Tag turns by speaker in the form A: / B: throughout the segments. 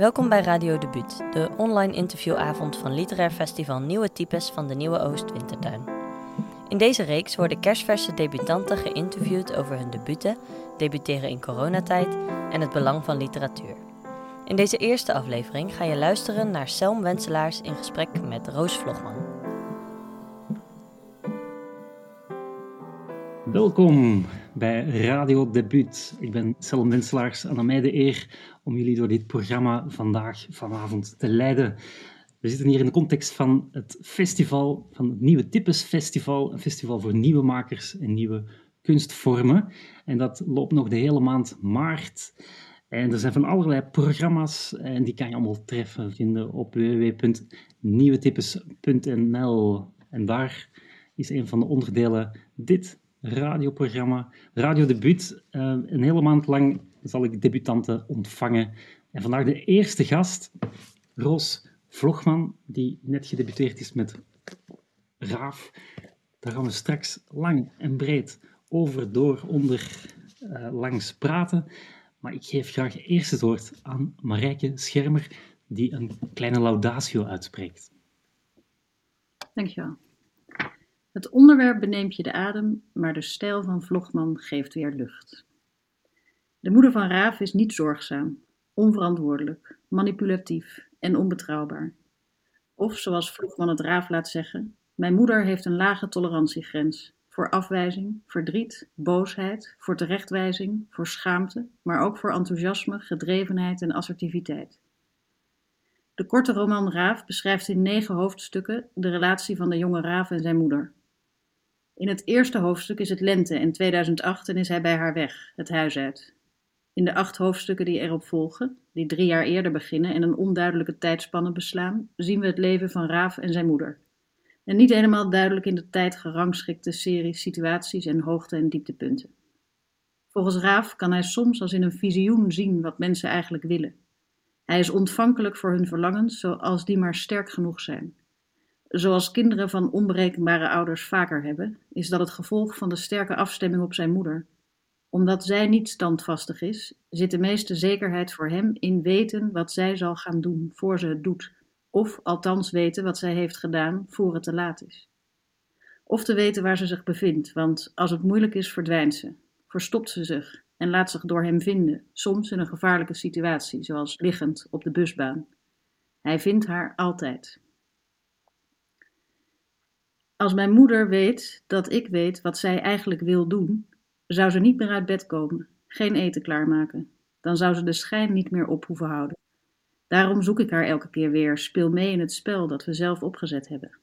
A: Welkom bij Radio Debuut, de online interviewavond van Literair Festival Nieuwe Types van de Nieuwe Oost Wintertuin. In deze reeks worden kerstverse debutanten geïnterviewd over hun debuten, debuteren in coronatijd en het belang van literatuur. In deze eerste aflevering ga je luisteren naar Selm Wenselaars in gesprek met Roos Vlogman.
B: Welkom bij Radio Debuut. Ik ben Selm Wenselaars en aan mij de eer om jullie door dit programma vandaag, vanavond, te leiden. We zitten hier in de context van het festival, van het Nieuwe Tippes Festival, een festival voor nieuwe makers en nieuwe kunstvormen. En dat loopt nog de hele maand maart. En er zijn van allerlei programma's en die kan je allemaal treffen, vinden op www.nieuwetippes.nl. En daar is een van de onderdelen dit radioprogramma, Radio Debuut. Uh, een hele maand lang zal ik debutanten ontvangen. En vandaag de eerste gast, Roos Vlogman, die net gedebuteerd is met Raaf. Daar gaan we straks lang en breed over, door, onder, uh, langs praten. Maar ik geef graag eerst het woord aan Marijke Schermer, die een kleine laudatio uitspreekt.
C: Dankjewel. Het onderwerp beneemt je de adem, maar de stijl van Vlogman geeft weer lucht. De moeder van Raaf is niet zorgzaam, onverantwoordelijk, manipulatief en onbetrouwbaar. Of zoals Vlogman het Raaf laat zeggen, mijn moeder heeft een lage tolerantiegrens voor afwijzing, verdriet, boosheid, voor terechtwijzing, voor schaamte, maar ook voor enthousiasme, gedrevenheid en assertiviteit. De korte roman Raaf beschrijft in negen hoofdstukken de relatie van de jonge Raaf en zijn moeder. In het eerste hoofdstuk is het lente in 2008 en is hij bij haar weg, het huis uit. In de acht hoofdstukken die erop volgen, die drie jaar eerder beginnen en een onduidelijke tijdspanne beslaan, zien we het leven van Raaf en zijn moeder. En niet helemaal duidelijk in de tijd gerangschikte series, situaties en hoogte- en dieptepunten. Volgens Raaf kan hij soms als in een visioen zien wat mensen eigenlijk willen. Hij is ontvankelijk voor hun verlangens, zoals die maar sterk genoeg zijn. Zoals kinderen van onberekenbare ouders vaker hebben, is dat het gevolg van de sterke afstemming op zijn moeder. Omdat zij niet standvastig is, zit de meeste zekerheid voor hem in weten wat zij zal gaan doen voor ze het doet, of althans weten wat zij heeft gedaan voor het te laat is. Of te weten waar ze zich bevindt, want als het moeilijk is, verdwijnt ze, verstopt ze zich en laat zich door hem vinden, soms in een gevaarlijke situatie, zoals liggend op de busbaan. Hij vindt haar altijd. Als mijn moeder weet dat ik weet wat zij eigenlijk wil doen, zou ze niet meer uit bed komen, geen eten klaarmaken. Dan zou ze de schijn niet meer op hoeven houden. Daarom zoek ik haar elke keer weer, speel mee in het spel dat we zelf opgezet hebben.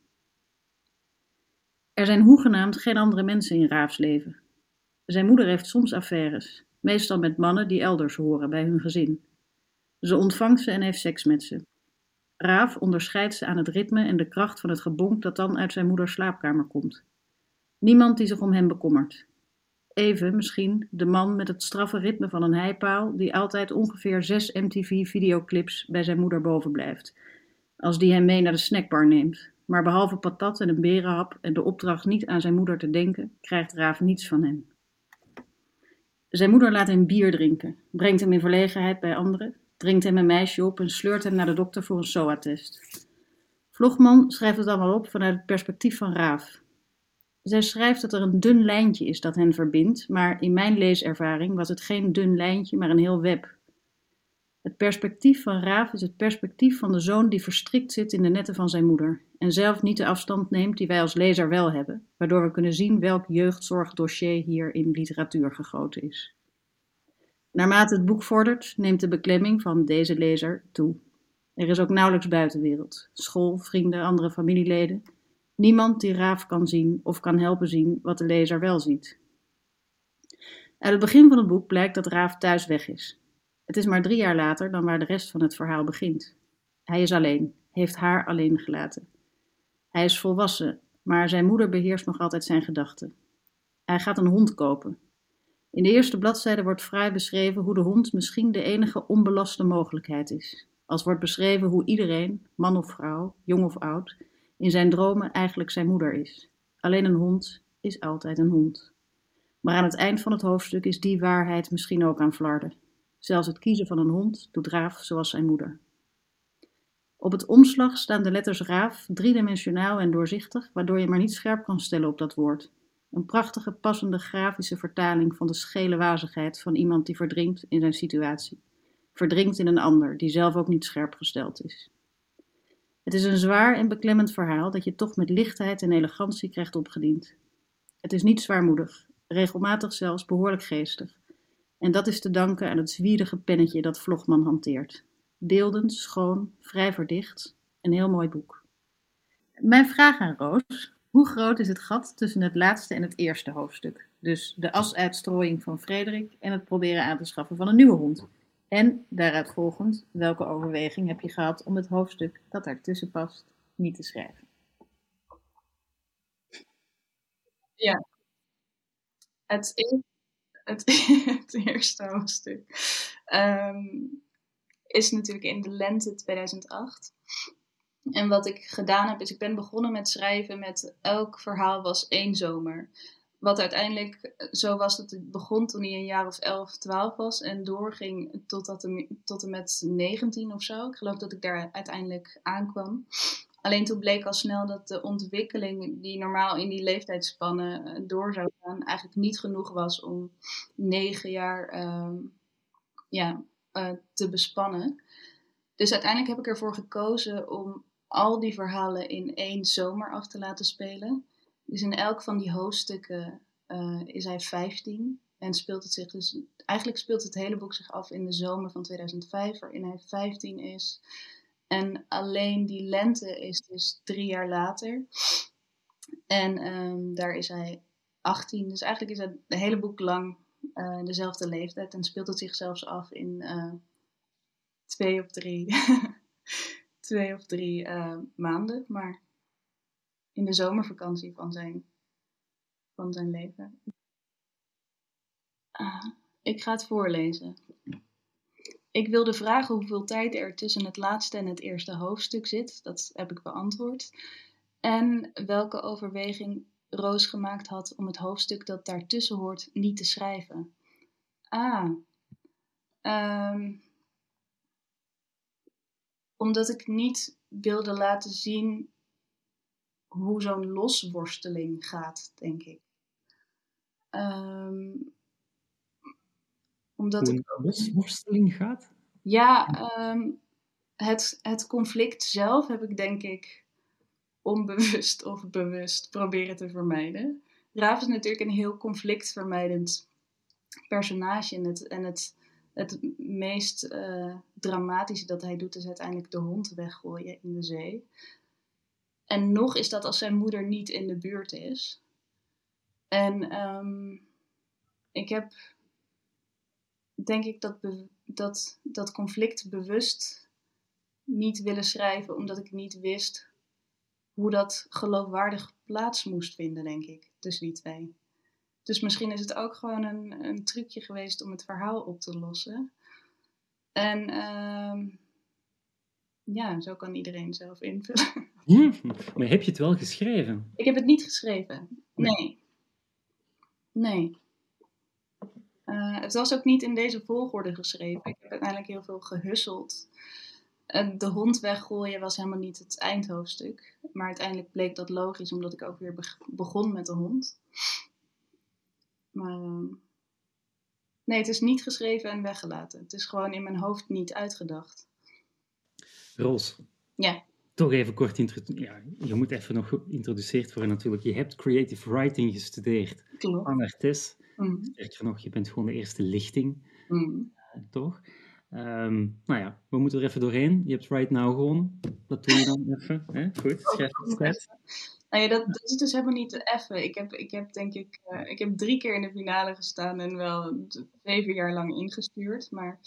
C: Er zijn hoegenaamd geen andere mensen in Raafs leven. Zijn moeder heeft soms affaires, meestal met mannen die elders horen bij hun gezin. Ze ontvangt ze en heeft seks met ze. Raaf onderscheidt ze aan het ritme en de kracht van het gebonk dat dan uit zijn moeders slaapkamer komt. Niemand die zich om hem bekommert. Even misschien de man met het straffe ritme van een heipaal, die altijd ongeveer zes MTV-videoclips bij zijn moeder boven blijft, als die hem mee naar de snackbar neemt. Maar behalve patat en een berenhap en de opdracht niet aan zijn moeder te denken, krijgt Raaf niets van hem. Zijn moeder laat hem bier drinken, brengt hem in verlegenheid bij anderen, dringt hem een meisje op en sleurt hem naar de dokter voor een SOA-test. Vlogman schrijft het allemaal op vanuit het perspectief van Raaf. Zij schrijft dat er een dun lijntje is dat hen verbindt, maar in mijn leeservaring was het geen dun lijntje, maar een heel web. Het perspectief van Raaf is het perspectief van de zoon die verstrikt zit in de netten van zijn moeder en zelf niet de afstand neemt die wij als lezer wel hebben, waardoor we kunnen zien welk jeugdzorgdossier hier in literatuur gegoten is. Naarmate het boek vordert, neemt de beklemming van deze lezer toe. Er is ook nauwelijks buitenwereld, school, vrienden, andere familieleden. Niemand die Raaf kan zien of kan helpen zien wat de lezer wel ziet. Uit het begin van het boek blijkt dat Raaf thuis weg is. Het is maar drie jaar later dan waar de rest van het verhaal begint. Hij is alleen, heeft haar alleen gelaten. Hij is volwassen, maar zijn moeder beheerst nog altijd zijn gedachten. Hij gaat een hond kopen, in de eerste bladzijde wordt vrij beschreven hoe de hond misschien de enige onbelaste mogelijkheid is. Als wordt beschreven hoe iedereen, man of vrouw, jong of oud, in zijn dromen eigenlijk zijn moeder is. Alleen een hond is altijd een hond. Maar aan het eind van het hoofdstuk is die waarheid misschien ook aan flarden. Zelfs het kiezen van een hond doet Raaf zoals zijn moeder. Op het omslag staan de letters raaf, driedimensionaal en doorzichtig, waardoor je maar niet scherp kan stellen op dat woord. Een prachtige, passende grafische vertaling van de schele wazigheid van iemand die verdrinkt in zijn situatie. Verdrinkt in een ander, die zelf ook niet scherp gesteld is. Het is een zwaar en beklemmend verhaal dat je toch met lichtheid en elegantie krijgt opgediend. Het is niet zwaarmoedig, regelmatig zelfs behoorlijk geestig. En dat is te danken aan het zwierige pennetje dat Vlogman hanteert. Beeldend, schoon, vrij verdicht. Een heel mooi boek. Mijn vraag aan Roos. Hoe groot is het gat tussen het laatste en het eerste hoofdstuk? Dus de asuitstrooiing van Frederik en het proberen aan te schaffen van een nieuwe hond. En daaruit volgend, welke overweging heb je gehad om het hoofdstuk dat daartussen past niet te schrijven?
D: Ja, het, e-, het, eerste hoofdstuk ehm, is natuurlijk in de lente 2008. En wat ik gedaan heb, is ik ben begonnen met schrijven met elk verhaal was één zomer. Wat uiteindelijk zo was dat het begon toen hij een jaar of 11, 12 was en doorging tot, tot en met 19 of zo. Ik geloof dat ik daar uiteindelijk aankwam. Alleen toen bleek al snel dat de ontwikkeling die normaal in die leeftijdspannen eh, door zou gaan, eigenlijk niet genoeg was om negen jaar ehm, ja, uh, te bespannen. Dus uiteindelijk heb ik ervoor gekozen om al die verhalen in één zomer af te laten spelen. Dus in elk van die hoofdstukken uh, is hij 15 en speelt het zich dus. Eigenlijk speelt het hele boek zich af in de zomer van 2005, waarin hij 15 is. En alleen die lente is dus drie jaar later. En um, daar is hij 18. Dus eigenlijk is het de hele boek lang uh, dezelfde leeftijd. En speelt het zich zelfs af in uh, twee of drie, twee of drie maanden. Maar in de zomervakantie van zijn, van zijn leven. ik ga het voorlezen. Ik wilde vragen hoeveel tijd er tussen het laatste en het eerste hoofdstuk zit. Dat heb ik beantwoord. En welke overweging Roos gemaakt had om het hoofdstuk dat daartussen hoort niet te schrijven. Ah, um, omdat ik niet wilde laten zien hoe zo'n losworsteling gaat, denk ik. Um,
B: omdat hoe een losworsteling gaat?
D: Ja, um, het, het conflict zelf heb ik denk ik onbewust of bewust proberen te vermijden. Raaf is natuurlijk een heel conflictvermijdend personage. En het, en het, het meest uh, dramatische dat hij doet is uiteindelijk de hond weggooien in de zee. En nog is dat als zijn moeder niet in de buurt is. En um, ik heb denk ik dat, dat, dat conflict bewust niet willen schrijven, omdat ik niet wist hoe dat geloofwaardig plaats moest vinden, denk ik, tussen die twee. Dus misschien is het ook gewoon een, een trucje geweest om het verhaal op te lossen. En uh, ja, zo kan iedereen zelf invullen.
B: maar heb je het wel geschreven?
D: Ik heb het niet geschreven. Nee. Nee. Uh, het was ook niet in deze volgorde geschreven. Ik heb uiteindelijk heel veel gehusseld. Uh, de hond weggooien was helemaal niet het eindhoofdstuk. Maar uiteindelijk bleek dat logisch, omdat ik ook weer begon met de hond. Maar uh, nee, het is niet geschreven en weggelaten. Het is gewoon in mijn hoofd niet uitgedacht.
B: Roos.
D: Ja.
B: Toch even kort ja, Je moet even nog geïntroduceerd worden natuurlijk. Je hebt creative writing gestudeerd
D: Klopt.
B: aan Artes. Mm. Sterker nog, je bent gewoon de eerste lichting, mm. uh, toch? Um, nou ja, we moeten er even doorheen. Je hebt Right Now gewonnen. Dat doe je dan even. Hè? Goed, schrijf het.
D: Nou ja, dat, dat, is dus helemaal niet even. Ik heb, ik heb denk ik, uh, ik heb drie keer in de finale gestaan en wel zeven jaar lang ingestuurd. Maar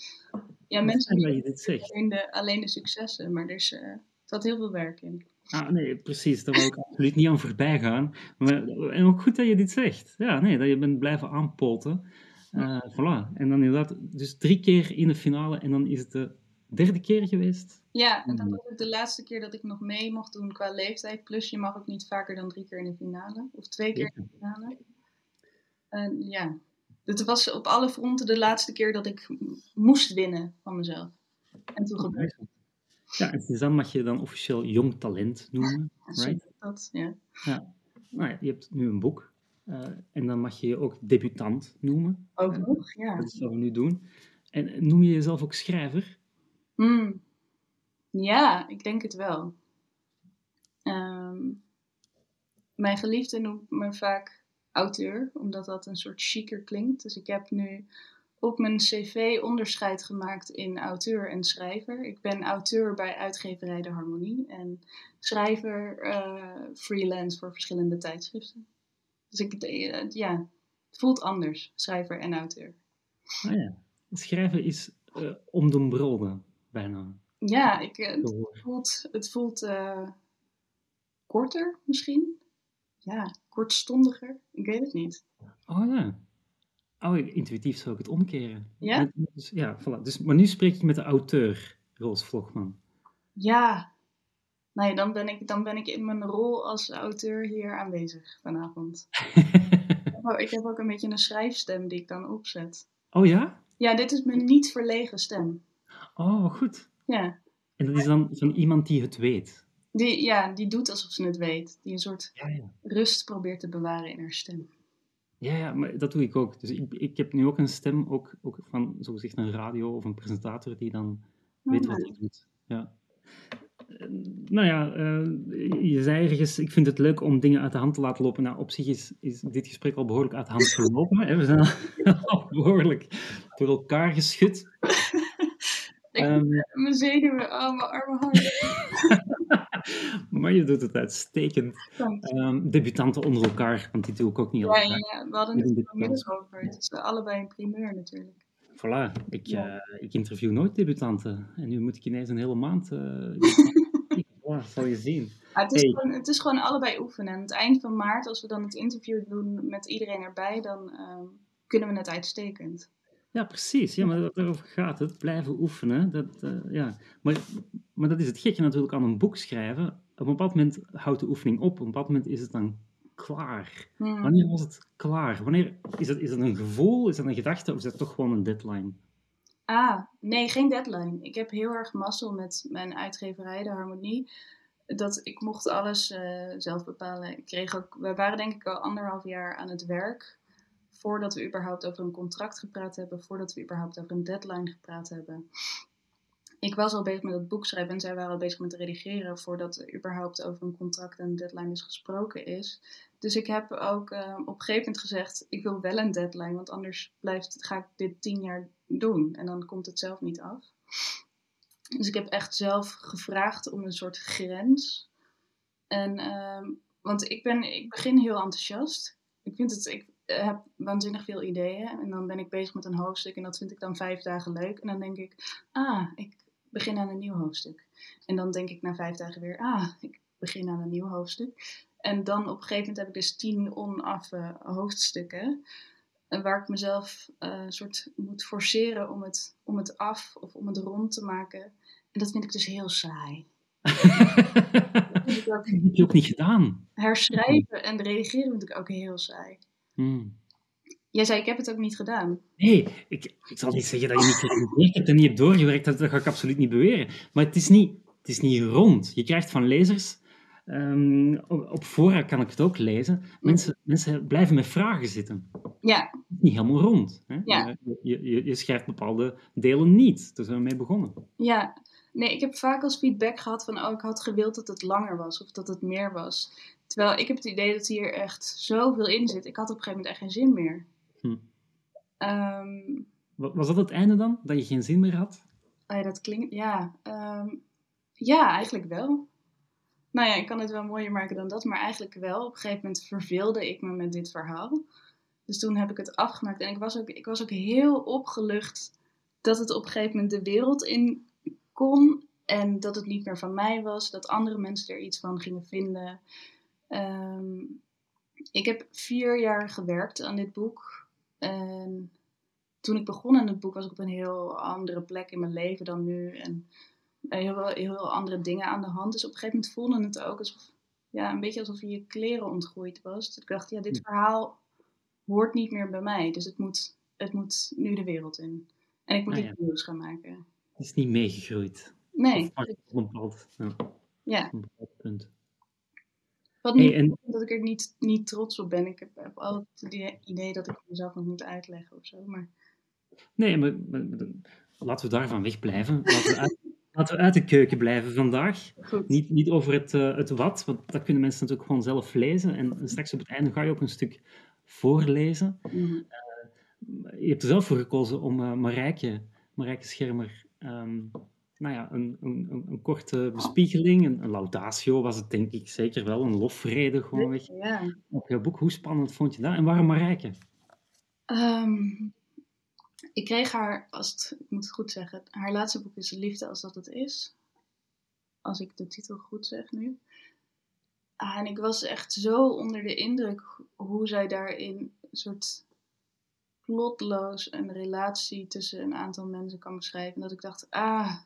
D: ja, mensen
B: je dit zegt.
D: Alleen, de, alleen de successen, maar er, is, uh, er zat heel veel werk in.
B: Ah, nee, precies. Daar wil ik absoluut niet aan voorbij gaan. Maar, en ook goed dat je dit zegt. Ja, nee, dat je bent blijven aanpoten. Uh, voilà. En dan inderdaad, dus drie keer in de finale en dan is het de derde keer geweest.
D: Ja, en dat was ook de laatste keer dat ik nog mee mocht doen qua leeftijd. Plus je mag ook niet vaker dan drie keer in de finale. Of twee keer in de finale. En ja, het was op alle fronten de laatste keer dat ik moest winnen van mezelf. En toen gebeurde het.
B: Ja, en dan mag je dan officieel jong talent noemen, right?
D: Dat, ja.
B: Ja. Nou ja, je hebt nu een boek. Eh, en dan mag je je ook debutant noemen.
D: Ook nog, ja.
B: Dat is wat we nu doen. En noem je jezelf ook schrijver?
D: Hmm. Ja, ik denk het wel. Ehm, mijn geliefde noemt me vaak auteur, omdat dat een soort chiquer klinkt. Dus ik heb nu op mijn cv onderscheid gemaakt in auteur en schrijver. Ik ben auteur bij uitgeverij De Harmonie en schrijver eh, freelance voor verschillende tijdschriften. Dus ik, eh, ja, het voelt anders, schrijver en auteur.
B: Ah ja. Schrijven is eh om de broden, bijna.
D: Ja, ik, eh, het voelt, het voelt korter misschien. Ja, kortstondiger. Ik weet het niet.
B: Oh ja. Oh, intuïtief zou ik het omkeren.
D: Ja?
B: Dus, ja, voilà. Dus, maar nu spreek ik met de auteur, Roos Vlogman.
D: Ja. Nee, dan ben, ik, dan ben ik in mijn rol als auteur hier aanwezig vanavond. Oh, ik heb ook een beetje een schrijfstem die ik dan opzet.
B: oh ja?
D: Ja, dit is mijn niet verlegen stem.
B: Oh, goed.
D: Ja.
B: En dat is dan van iemand die het weet.
D: Die, ja, die doet alsof ze het weet. Die een soort
B: Ja, ja.
D: rust probeert te bewaren in haar stem.
B: Ja, ja, maar dat doe ik ook. Dus ik, ik heb nu ook een stem, ook, ook van zogezegd een radio of een presentator die dan weet wat hij doet. Ja. Eh, Nou ja, eh, je zei ergens, ik vind het leuk om dingen uit de hand te laten lopen. Nou, op zich is, is dit gesprek al behoorlijk uit de hand gelopen. Hè? We zijn al behoorlijk door elkaar geschud.
D: Ik-
B: Ehm,
D: Mijn zenuwen, oh, mijn arme hart.
B: maar je doet het uitstekend. Ehm, debutanten onder elkaar, want die doe ik ook niet
D: Ja,
B: altijd.
D: ja, we hadden het er vanmiddag over. Het is allebei een primeur natuurlijk.
B: Voilà, ik,
D: Ja.
B: eh, ik interview nooit debutanten. En nu moet ik ineens een hele maand. eh zal je zien.
D: Het, is
B: Hey.
D: gewoon, het is gewoon allebei oefenen. En aan het eind van maart, als we dan het interview doen met iedereen erbij, dan ehm, kunnen we het uitstekend.
B: Ja, precies. Ja, maar daarover gaat het. Blijven oefenen. Dat, eh, ja. maar, maar dat is het gekke natuurlijk aan een boek schrijven. Op een bepaald moment houdt de oefening op. Op een bepaald moment is het dan klaar.
D: Hmm.
B: Wanneer was het klaar? Wanneer, is, dat, is dat een gevoel? Is dat een gedachte? Of is dat toch gewoon een deadline?
D: Ah, nee, geen deadline. Ik heb heel erg mazzel met mijn uitgeverij, de Harmonie. Dat ik mocht alles eh, zelf bepalen. Ik kreeg ook, we waren denk ik al anderhalf jaar aan het werk. Voordat we überhaupt over een contract gepraat hebben. Voordat we überhaupt over een deadline gepraat hebben. Ik was al bezig met het boek schrijven en zij waren al bezig met redigeren. Voordat er überhaupt over een contract en deadline dus gesproken is. Dus ik heb ook eh, op een gegeven moment gezegd: ik wil wel een deadline. Want anders blijft, ga ik dit tien jaar doen. En dan komt het zelf niet af. Dus ik heb echt zelf gevraagd om een soort grens. En, ehm, want ik, ben, ik begin heel enthousiast. Ik, vind het, ik eh, heb waanzinnig veel ideeën. En dan ben ik bezig met een hoofdstuk. En dat vind ik dan vijf dagen leuk. En dan denk ik, ah, ik begin aan een nieuw hoofdstuk. En dan denk ik na vijf dagen weer, ah, ik begin aan een nieuw hoofdstuk. En dan op een gegeven moment heb ik dus tien onaffe hoofdstukken. En waar ik mezelf eh, soort moet forceren om het, om het af of om het rond te maken. En dat vind ik dus heel saai. Ik
B: Dat heb je ook niet gedaan.
D: herschrijven en redigeren vind ik ook heel saai.
B: Hmm.
D: Jij zei, ik heb het ook niet gedaan.
B: Nee, ik, ik zal niet zeggen dat je niet gereageerd hebt en niet hebt doorgewerkt. Dat, dat ga ik absoluut niet beweren. Maar het is niet, het is niet rond. Je krijgt van lezers... ehm, op, op fora kan ik het ook lezen. Mensen, mensen blijven met vragen zitten.
D: Ja,
B: Het is niet helemaal rond. Hè?
D: Ja.
B: Je, je, je schrijft bepaalde delen niet. Daar zijn we mee begonnen.
D: ja. Nee, ik heb vaak als feedback gehad van, oh, ik had gewild dat het langer was of dat het meer was. Terwijl ik heb het idee dat hier echt zoveel in zit. Ik had op een gegeven moment echt geen zin meer.
B: Hm.
D: Ehm,
B: Wa- Was dat het einde dan? Dat je geen zin meer had?
D: Oh ja, dat klinkt. Ja, ehm, ja, eigenlijk wel. Nou ja, ik kan het wel mooier maken dan dat, maar eigenlijk wel. Op een gegeven moment verveelde ik me met dit verhaal. Dus toen heb ik het afgemaakt. En ik was ook, ik was ook heel opgelucht dat het op een gegeven moment de wereld in kon. En dat het niet meer van mij was. Dat andere mensen er iets van gingen vinden. Ehm, ik heb vier jaar gewerkt aan dit boek. En toen ik begon aan het boek was ik op een heel andere plek in mijn leven dan nu. En heel, veel- heel, andere dingen aan de hand. Dus op een gegeven moment voelde het ook alsof, ja, een beetje alsof je je kleren ontgroeid was. Dus ik dacht, ja, dit verhaal hoort niet meer bij mij. Dus het moet, het moet nu de wereld in. En ik moet
B: Ah,
D: iets
B: ja.
D: nieuws gaan maken.
B: Het is niet meegegroeid.
D: Nee.
B: Of op een bepaald, ja,
D: Ja.
B: een bepaald punt.
D: Wat
B: Hey, en,
D: dat ik er niet, niet trots op ben. Ik heb, heb altijd het idee- dat ik mezelf nog moet uitleggen of zo. Maar
B: nee, maar, maar- maar dan- laten we daarvan wegblijven. Laten we uit, laten we uit de keuken blijven vandaag.
D: goed.
B: Niet, niet over het, eh, het wat, want dat kunnen mensen natuurlijk gewoon zelf lezen. En straks op het einde ga je ook een stuk voorlezen.
D: Mhm.
B: Je hebt er zelf voor gekozen om eh, Marijke, Marijke Schermer ehm, nou ja, een, een, een, korte bespiegeling, een, een laudatio was het denk ik zeker wel, een lofrede gewoonweg
D: Ja.
B: op jouw boek. Hoe spannend vond je dat? En waarom Marijke?
D: Ehm, ik kreeg haar, als het, ik moet het goed zeggen, haar laatste boek is Liefde als dat het is. Als ik de titel goed zeg nu. Ah, en ik was echt zo onder de indruk hoe zij daarin een soort plotloos een relatie tussen een aantal mensen kan beschrijven. Dat ik dacht, ah,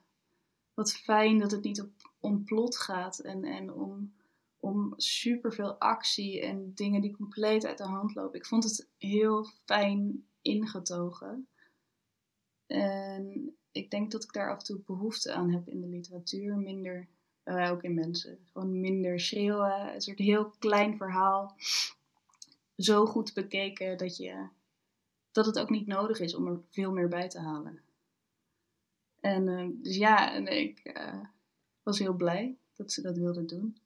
D: wat fijn dat het niet op, om plot gaat en, en om, om superveel actie en dingen die compleet uit de hand lopen. Ik vond het heel fijn ingetogen. En ik denk dat ik daar af en toe behoefte aan heb in de literatuur. Minder, eh, ook in mensen. Gewoon minder schreeuwen. Een soort heel klein verhaal. Zo goed bekeken dat, je, dat het ook niet nodig is om er veel meer bij te halen. En eh, dus ja, en ik eh, was heel blij dat ze dat wilde doen.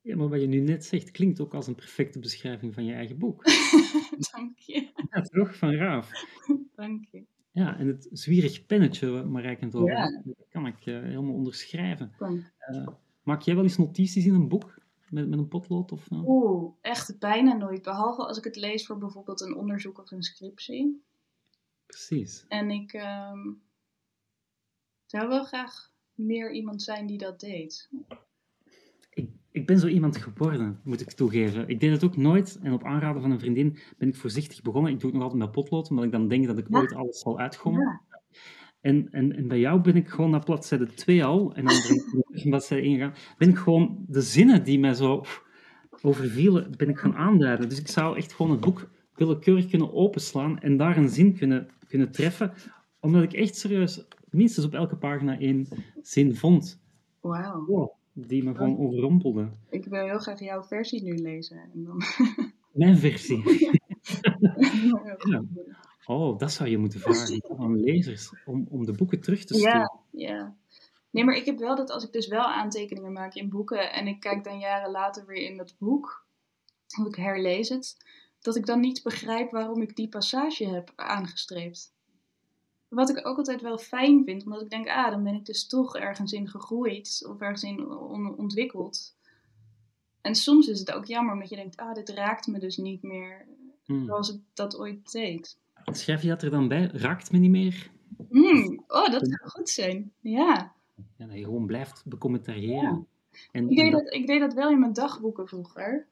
B: Ja, maar wat je nu net zegt, klinkt ook als een perfecte beschrijving van je eigen boek.
D: Dank je.
B: Ja, toch? Van Raaf.
D: Dank je.
B: Ja, en het zwierig pennetje waar Marijke het over
D: Ja.
B: dat kan ik eh, helemaal onderschrijven. Maak jij wel eens notities in een boek? Met, met een potlood? Of, eh?
D: Oeh, echt bijna nooit. Behalve als ik het lees voor bijvoorbeeld een onderzoek of een scriptie.
B: Precies.
D: En ik ehm, zou wel graag meer iemand zijn die dat deed.
B: Ik, ik ben zo iemand geworden, moet ik toegeven. Ik deed het ook nooit en op aanraden van een vriendin ben ik voorzichtig begonnen. Ik doe het nog altijd met potlood, omdat ik dan denk dat ik
D: Ja.
B: ooit alles zal uitgommen.
D: Ja.
B: En, en, en bij jou ben ik gewoon naar bladzijde 2 al, en dan ben ik naar bladzijde 1 gegaan, ben ik gewoon de zinnen die mij zo overvielen, ben ik gaan aanduiden. Dus ik zou echt gewoon het boek willekeurig kunnen openslaan en daar een zin kunnen, kunnen treffen, omdat ik echt serieus minstens op elke pagina één zin vond,
D: Wauw.
B: die me gewoon overrompelde.
D: Ik wil heel graag jouw versie nu lezen. En dan...
B: Mijn versie. Ja. Oh, dat zou je moeten vragen aan lezers, om, om de boeken terug te sturen.
D: Ja, ja. Nee, maar ik heb wel dat als ik dus wel aantekeningen maak in boeken en ik kijk dan jaren later weer in dat boek, of ik herlees het, dat ik dan niet begrijp waarom ik die passage heb aangestreept. Wat ik ook altijd wel fijn vind, omdat ik denk, ah, dan ben ik dus toch ergens in gegroeid of ergens in on- ontwikkeld. En soms is het ook jammer, omdat je denkt, ah, dit raakt me dus niet meer
B: Hmm.
D: zoals het dat ooit deed.
B: Schrijf je dat er dan bij? Raakt me niet meer?
D: Hmm, oh, dat zou goed zijn. Ja.
B: Ja, dat je gewoon blijft becommentariëren.
D: Ja.
B: En,
D: Ik deed, dat, ik deed dat wel in mijn dagboeken vroeger.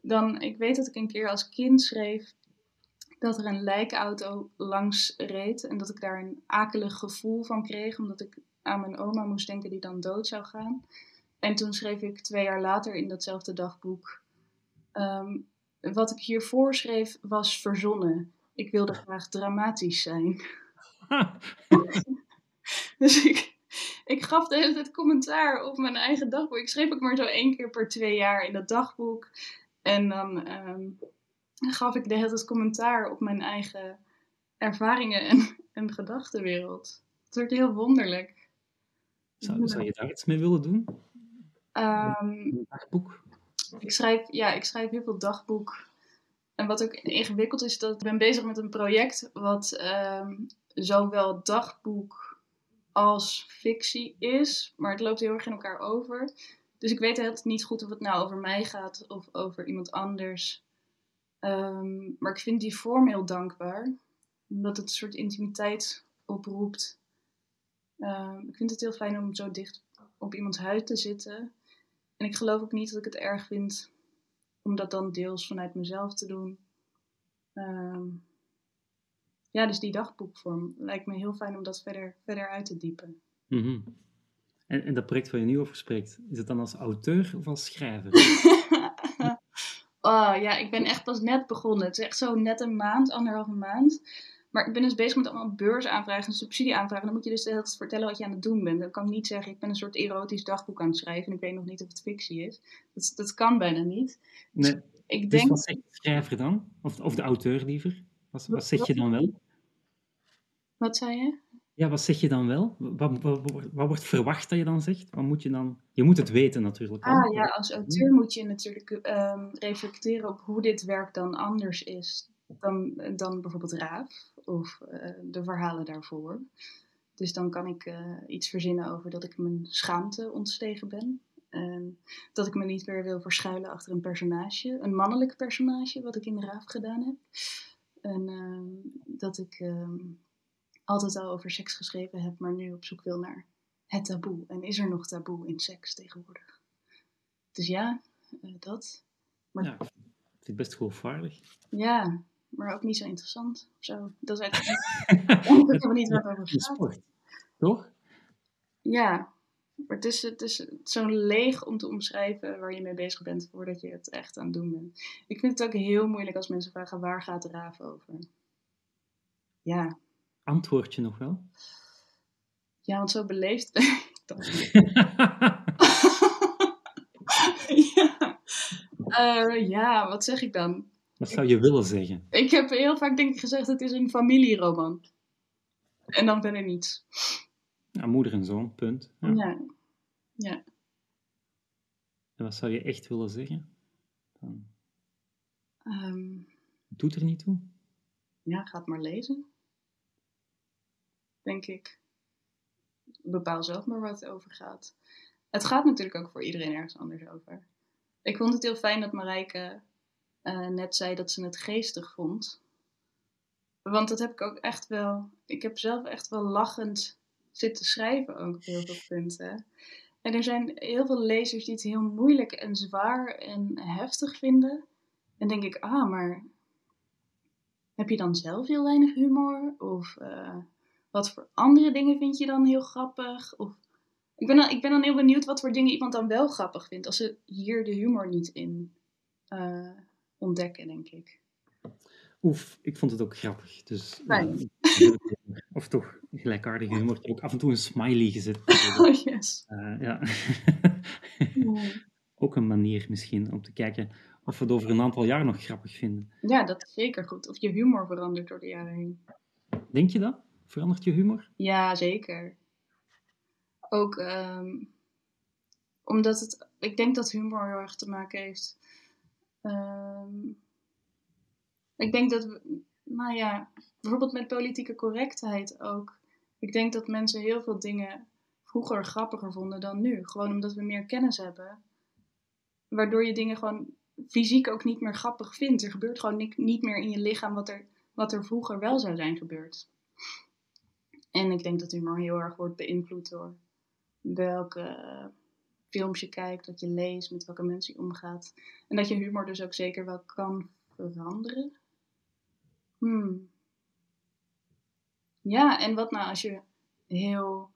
D: Dan, ik weet dat ik een keer als kind schreef dat er een lijkauto langs reed. En dat ik daar een akelig gevoel van kreeg. Omdat ik aan mijn oma moest denken die dan dood zou gaan. En toen schreef ik twee jaar later in datzelfde dagboek. ehm, wat ik hiervoor schreef was verzonnen. Ik wilde graag dramatisch zijn. Dus ik, ik gaf de hele tijd commentaar op mijn eigen dagboek. Ik schreef ook maar zo één keer per twee jaar in dat dagboek. En dan ehm, gaf ik de hele tijd commentaar op mijn eigen ervaringen en, en gedachtenwereld. Het werd heel wonderlijk.
B: zou, zou je daar iets mee willen doen? Een dagboek?
D: ik, schrijf, ja, ik schrijf heel veel dagboek. En wat ook ingewikkeld is, dat ik ben bezig met een project wat ehm, zowel dagboek als fictie is. Maar het loopt heel erg in elkaar over. Dus ik weet het niet goed of het nou over mij gaat of over iemand anders. Ehm, maar ik vind die vorm heel dankbaar. Omdat het een soort intimiteit oproept. Ehm, ik vind het heel fijn om zo dicht op iemands huid te zitten. En ik geloof ook niet dat ik het erg vind om dat dan deels vanuit mezelf te doen. Ehm, ja, dus die dagboekvorm lijkt me heel fijn om dat verder, verder uit te diepen.
B: Mhm. en, en dat project waar je nu over spreekt, is het dan als auteur of als schrijver?
D: oh ja, ik ben echt pas net begonnen. Het is echt zo net een maand, anderhalve maand. Maar ik ben dus bezig met allemaal beursaanvragen en subsidieaanvragen. Dan moet je dus de hele tijd vertellen wat je aan het doen bent. Dan kan ik niet zeggen, ik ben een soort erotisch dagboek aan het schrijven. En ik weet nog niet of het fictie is. Dat, dat kan bijna niet.
B: Nee.
D: Ik
B: Dus
D: denk,
B: wat zegt de schrijver dan? Of, of de auteur liever? Wat, wat zeg je dan wel?
D: wat zei je?
B: Ja, wat zeg je dan wel? Wat, wat, wat, wat wordt verwacht dat je dan zegt? Wat moet je dan... Je moet het weten natuurlijk.
D: Ah ja, als auteur moet je natuurlijk ehm, reflecteren op hoe dit werk dan anders is dan, dan bijvoorbeeld Raaf of eh, de verhalen daarvoor. Dus dan kan ik eh, iets verzinnen over dat ik mijn schaamte ontstegen ben. En dat ik me niet meer wil verschuilen achter een personage, een mannelijk personage, wat ik in Raaf gedaan heb. En ehm, dat ik ehm, altijd al over seks geschreven heb, maar nu op zoek wil naar het taboe. En is er nog taboe in seks tegenwoordig? Dus ja, eh, dat. Maar
B: Ja, ik vind het best geloofwaardig.
D: ja, maar ook niet zo interessant. Zo. Dat is eigenlijk helemaal niet het over gaat.
B: toch?
D: Ja, maar het is, het is zo leeg om te omschrijven waar je mee bezig bent voordat je het echt aan het doen bent. Ik vind het ook heel moeilijk als mensen vragen waar gaat de raaf over? Ja,
B: Antwoord je nog wel?
D: ja want zo beleefd ben ik dan. ja. Eh, ja, wat zeg ik dan?
B: Wat zou je willen zeggen?
D: Ik heb heel vaak denk ik gezegd het is een familieroman. En dan verder niets.
B: Ja, moeder en zoon, punt. Ja.
D: Ja. ja.
B: En wat zou je echt willen zeggen? Dan,
D: Ehm,
B: doet er niet toe.
D: ja, ga het maar lezen. Denk ik. Bepaal zelf maar waar het over gaat. Het gaat natuurlijk ook voor iedereen ergens anders over. Ik vond het heel fijn dat Marijke eh, net zei dat ze het geestig vond. Want dat heb ik ook echt wel. Ik heb zelf echt wel lachend zitten schrijven ook op heel veel punten. En er zijn heel veel lezers die het heel moeilijk en zwaar en heftig vinden. En denk ik, ah, maar heb je dan zelf heel weinig humor? Of eh, wat voor andere dingen vind je dan heel grappig? Of, ik, ben dan, ik ben dan heel benieuwd wat voor dingen iemand dan wel grappig vindt. Als ze hier de humor niet in eh, ontdekken, denk ik.
B: Oef, ik vond het ook grappig. Dus, of toch gelijkaardige humor. Ik heb ook af en toe een smiley gezet.
D: Oh yes.
B: Eh, ja. ook een manier misschien om te kijken of we het over een aantal jaar nog grappig vinden.
D: Ja, dat is zeker goed. Of je humor verandert door de jaren heen.
B: Denk je dat? Verandert je humor?
D: Ja, zeker. Ook ehm, omdat het, ik denk dat humor heel erg te maken heeft. ehm, ik denk dat, we, nou ja, bijvoorbeeld met politieke correctheid ook. Ik denk dat mensen heel veel dingen vroeger grappiger vonden dan nu. Gewoon omdat we meer kennis hebben. Waardoor je dingen gewoon fysiek ook niet meer grappig vindt. Er gebeurt gewoon ni- niet meer in je lichaam wat er, wat er vroeger wel zou zijn gebeurd. En ik denk dat humor heel erg wordt beïnvloed door welke films je kijkt, wat je leest, met welke mensen je omgaat. En dat je humor dus ook zeker wel kan veranderen. Hmm. Ja, en wat nou als je heel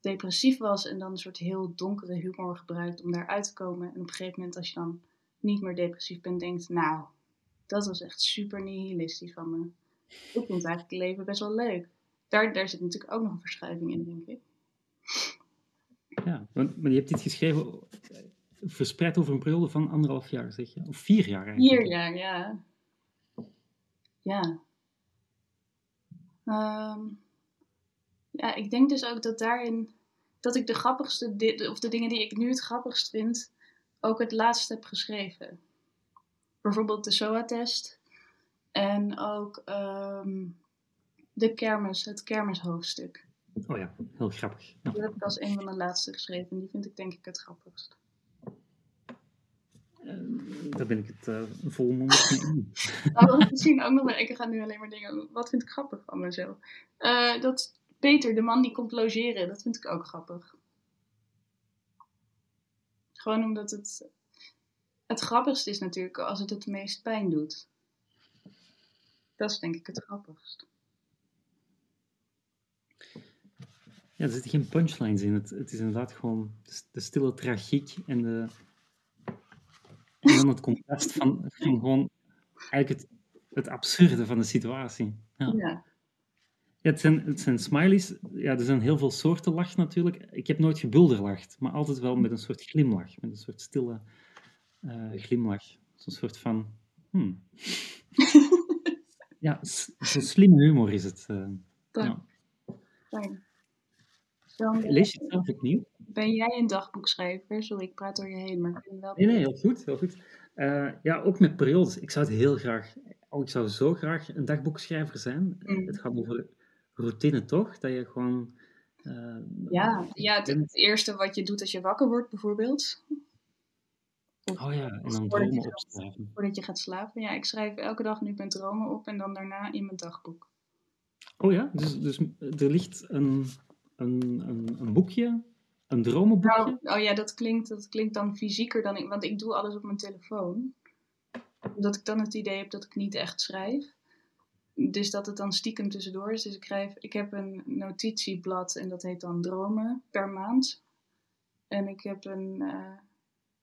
D: depressief was en dan een soort heel donkere humor gebruikt om daaruit te komen. En op een gegeven moment als je dan niet meer depressief bent, denkt, nou, dat was echt super nihilistisch van me. Ik vind eigenlijk het leven best wel leuk. Daar, daar zit natuurlijk ook nog een verschuiving in, denk ik.
B: Ja, want, maar je hebt dit geschreven verspreid over een periode van anderhalf jaar, zeg je? Of vier jaar eigenlijk?
D: Vier jaar, ja. Ja. Ehm, ja, ik denk dus ook dat daarin, dat ik de grappigste, of de dingen die ik nu het grappigst vind, ook het laatst heb geschreven. Bijvoorbeeld de SOA-test en ook ehm, de kermis, het kermishoofdstuk.
B: Oh ja, heel grappig. Ja.
D: Die heb ik als een van de laatste geschreven en die vind ik denk ik het grappigst.
B: Eh, daar ben ik het eh, volmondig mee.
D: Nou, ik misschien ook nog wel. Ik ga nu alleen maar dingen. Wat vind ik grappig van mezelf? Eh, dat Peter, de man die komt logeren, dat vind ik ook grappig. Gewoon omdat het. Het grappigste is natuurlijk als het het meest pijn doet. Dat is denk ik het grappigst.
B: Ja, er zitten geen punchlines in. Het, het is inderdaad gewoon de, stille tragiek en, de, en dan het contrast van, van gewoon eigenlijk het, het absurde van de situatie. Ja.
D: Ja.
B: Ja, het, zijn, het zijn smileys. Ja, er zijn heel veel soorten lach natuurlijk. Ik heb nooit gebulderlacht, maar altijd wel met een soort glimlach. Met een soort stille uh, glimlach. Zo'n soort van... Hmm. ja, zo'n slimme humor is het. Uh, ja.
D: Fijn.
B: Lees je het zelf opnieuw?
D: Ben jij een dagboekschrijver? Sorry, ik praat door je heen, maar wel...
B: Nee, nee, heel goed. Heel goed. Uh, ja, ook met periodes. Ik zou het heel graag... Oh, ik zou zo graag een dagboekschrijver zijn. Mm. Het gaat over routine, toch? Dat je gewoon... Uh,
D: ja, ja het, het, eerste wat je doet als je wakker wordt, bijvoorbeeld.
B: oh ja, en dan dromen opschrijven.
D: Voordat je gaat slapen. Ja, ik schrijf elke dag nu mijn dromen op en dan daarna in mijn dagboek.
B: Oh ja, dus, dus er ligt een, een, een, een boekje, een dromenboekje?
D: Nou, oh ja, dat klinkt, dat klinkt dan fysieker dan ik, want ik doe alles op mijn telefoon. Omdat ik dan het idee heb dat ik niet echt schrijf. Dus dat het dan stiekem tussendoor is. Dus ik, schrijf, ik heb een notitieblad en dat heet dan Dromen per maand. En ik heb een, uh,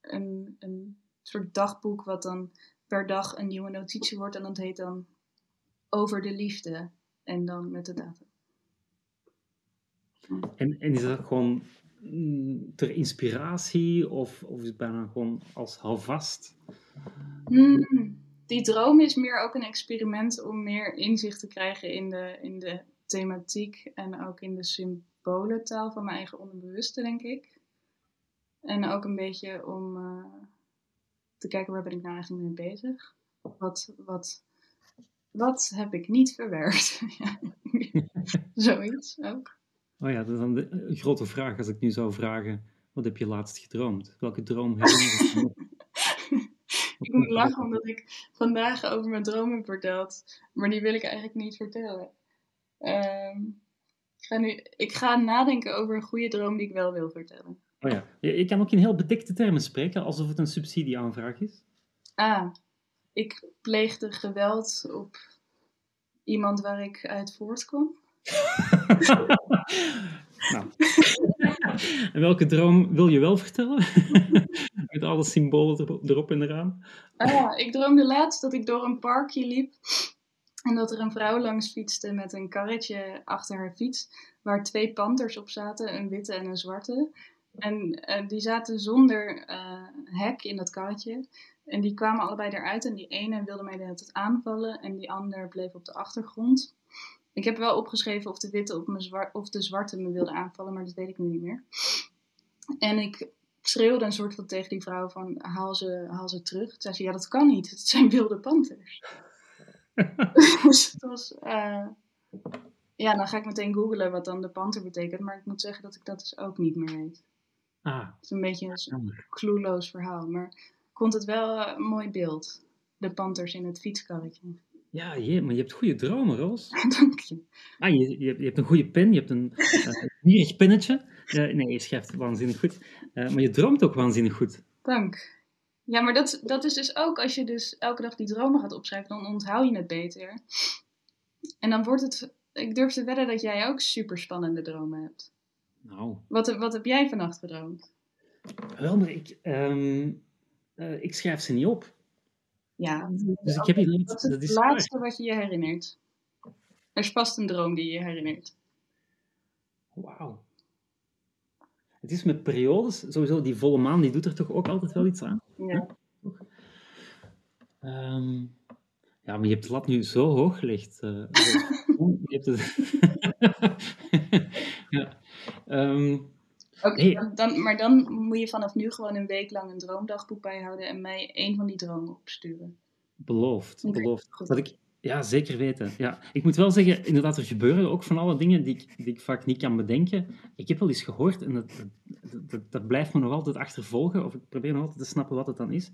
D: een, een soort dagboek wat dan per dag een nieuwe notitie wordt. En dat heet dan Over de Liefde. En dan met de datum.
B: En, en is dat gewoon mm, ter inspiratie of, of is het bijna gewoon als houvast?
D: Hmm, die droom is meer ook een experiment om meer inzicht te krijgen in de, in de thematiek en ook in de symbolentaal van mijn eigen onderbewuste, denk ik. En ook een beetje om uh, te kijken waar ben ik nou eigenlijk mee bezig. Wat, wat, wat heb ik niet verwerkt? Zoiets ook.
B: Oh ja, dat is dan de grote vraag als ik nu zou vragen, wat heb je laatst gedroomd? Welke droom herinner je
D: Ik moet lachen omdat ik vandaag over mijn droom heb verteld, maar die wil ik eigenlijk niet vertellen. Um, ik, ga nu, ik ga nadenken over een goede droom die ik wel wil vertellen.
B: Oh ja, je kan ook in heel bedekte termen spreken, alsof het een subsidieaanvraag is.
D: Ah, ik pleegde geweld op iemand waar ik uit voortkom.
B: Nou. en welke droom wil je wel vertellen? Met alle symbolen erop en eraan.
D: Ah, ik droomde laatst dat ik door een parkje liep. En dat er een vrouw langs fietste met een karretje achter haar fiets. Waar twee panters op zaten, een witte en een zwarte. En uh, die zaten zonder uh, hek in dat karretje. En die kwamen allebei eruit. En die ene wilde mij de hele aanvallen. En die ander bleef op de achtergrond. Ik heb wel opgeschreven of de witte of, mijn zwart, of de zwarte me wilde aanvallen, maar dat weet ik nu niet meer. En ik schreeuwde een soort van tegen die vrouw van haal ze, haal ze terug. Toen zei ze, ja dat kan niet, het zijn wilde panters. dus het was, uh, ja dan ga ik meteen googlen wat dan de panter betekent. Maar ik moet zeggen dat ik dat dus ook niet meer weet.
B: Ah.
D: Het is een beetje een clueloos verhaal, maar ik vond het wel een mooi beeld. De panters in het fietskarretje.
B: Ja, je, maar je hebt goede dromen, Roos.
D: Dank je.
B: Ah, je, je, hebt een goede pen, je hebt een uh, pennetje. Uh, nee, je schrijft waanzinnig goed. Uh, maar je droomt ook waanzinnig goed.
D: Dank. Ja, maar dat, dat is dus ook, als je dus elke dag die dromen gaat opschrijven, dan onthoud je het beter. En dan wordt het, ik durf te wedden dat jij ook super spannende dromen hebt.
B: Nou.
D: Wat, wat heb jij vannacht gedroomd?
B: Wel, maar ik, um, ik schrijf ze niet op.
D: Ja,
B: dus ik heb hier niet,
D: dat is het dat is laatste wat je je herinnert. Er is vast een droom die je herinnert.
B: Wauw. Het is met periodes, sowieso die volle maan, die doet er toch ook altijd wel iets aan?
D: Ja.
B: Um, ja, maar je hebt de lat nu zo hoog gelegd. Uh, je hebt het... ja. Um,
D: Oké, okay, dan, maar dan moet je vanaf nu gewoon een week lang een droomdagboek bijhouden en mij één van die dromen opsturen.
B: Beloofd, okay, beloofd. Dat ik, ja, zeker weten. Ja. Ik moet wel zeggen, inderdaad, er gebeuren ook van alle dingen die ik, die ik vaak niet kan bedenken. Ik heb wel eens gehoord, en dat, dat, dat, blijft me nog altijd achtervolgen, of ik probeer nog altijd te snappen wat het dan is,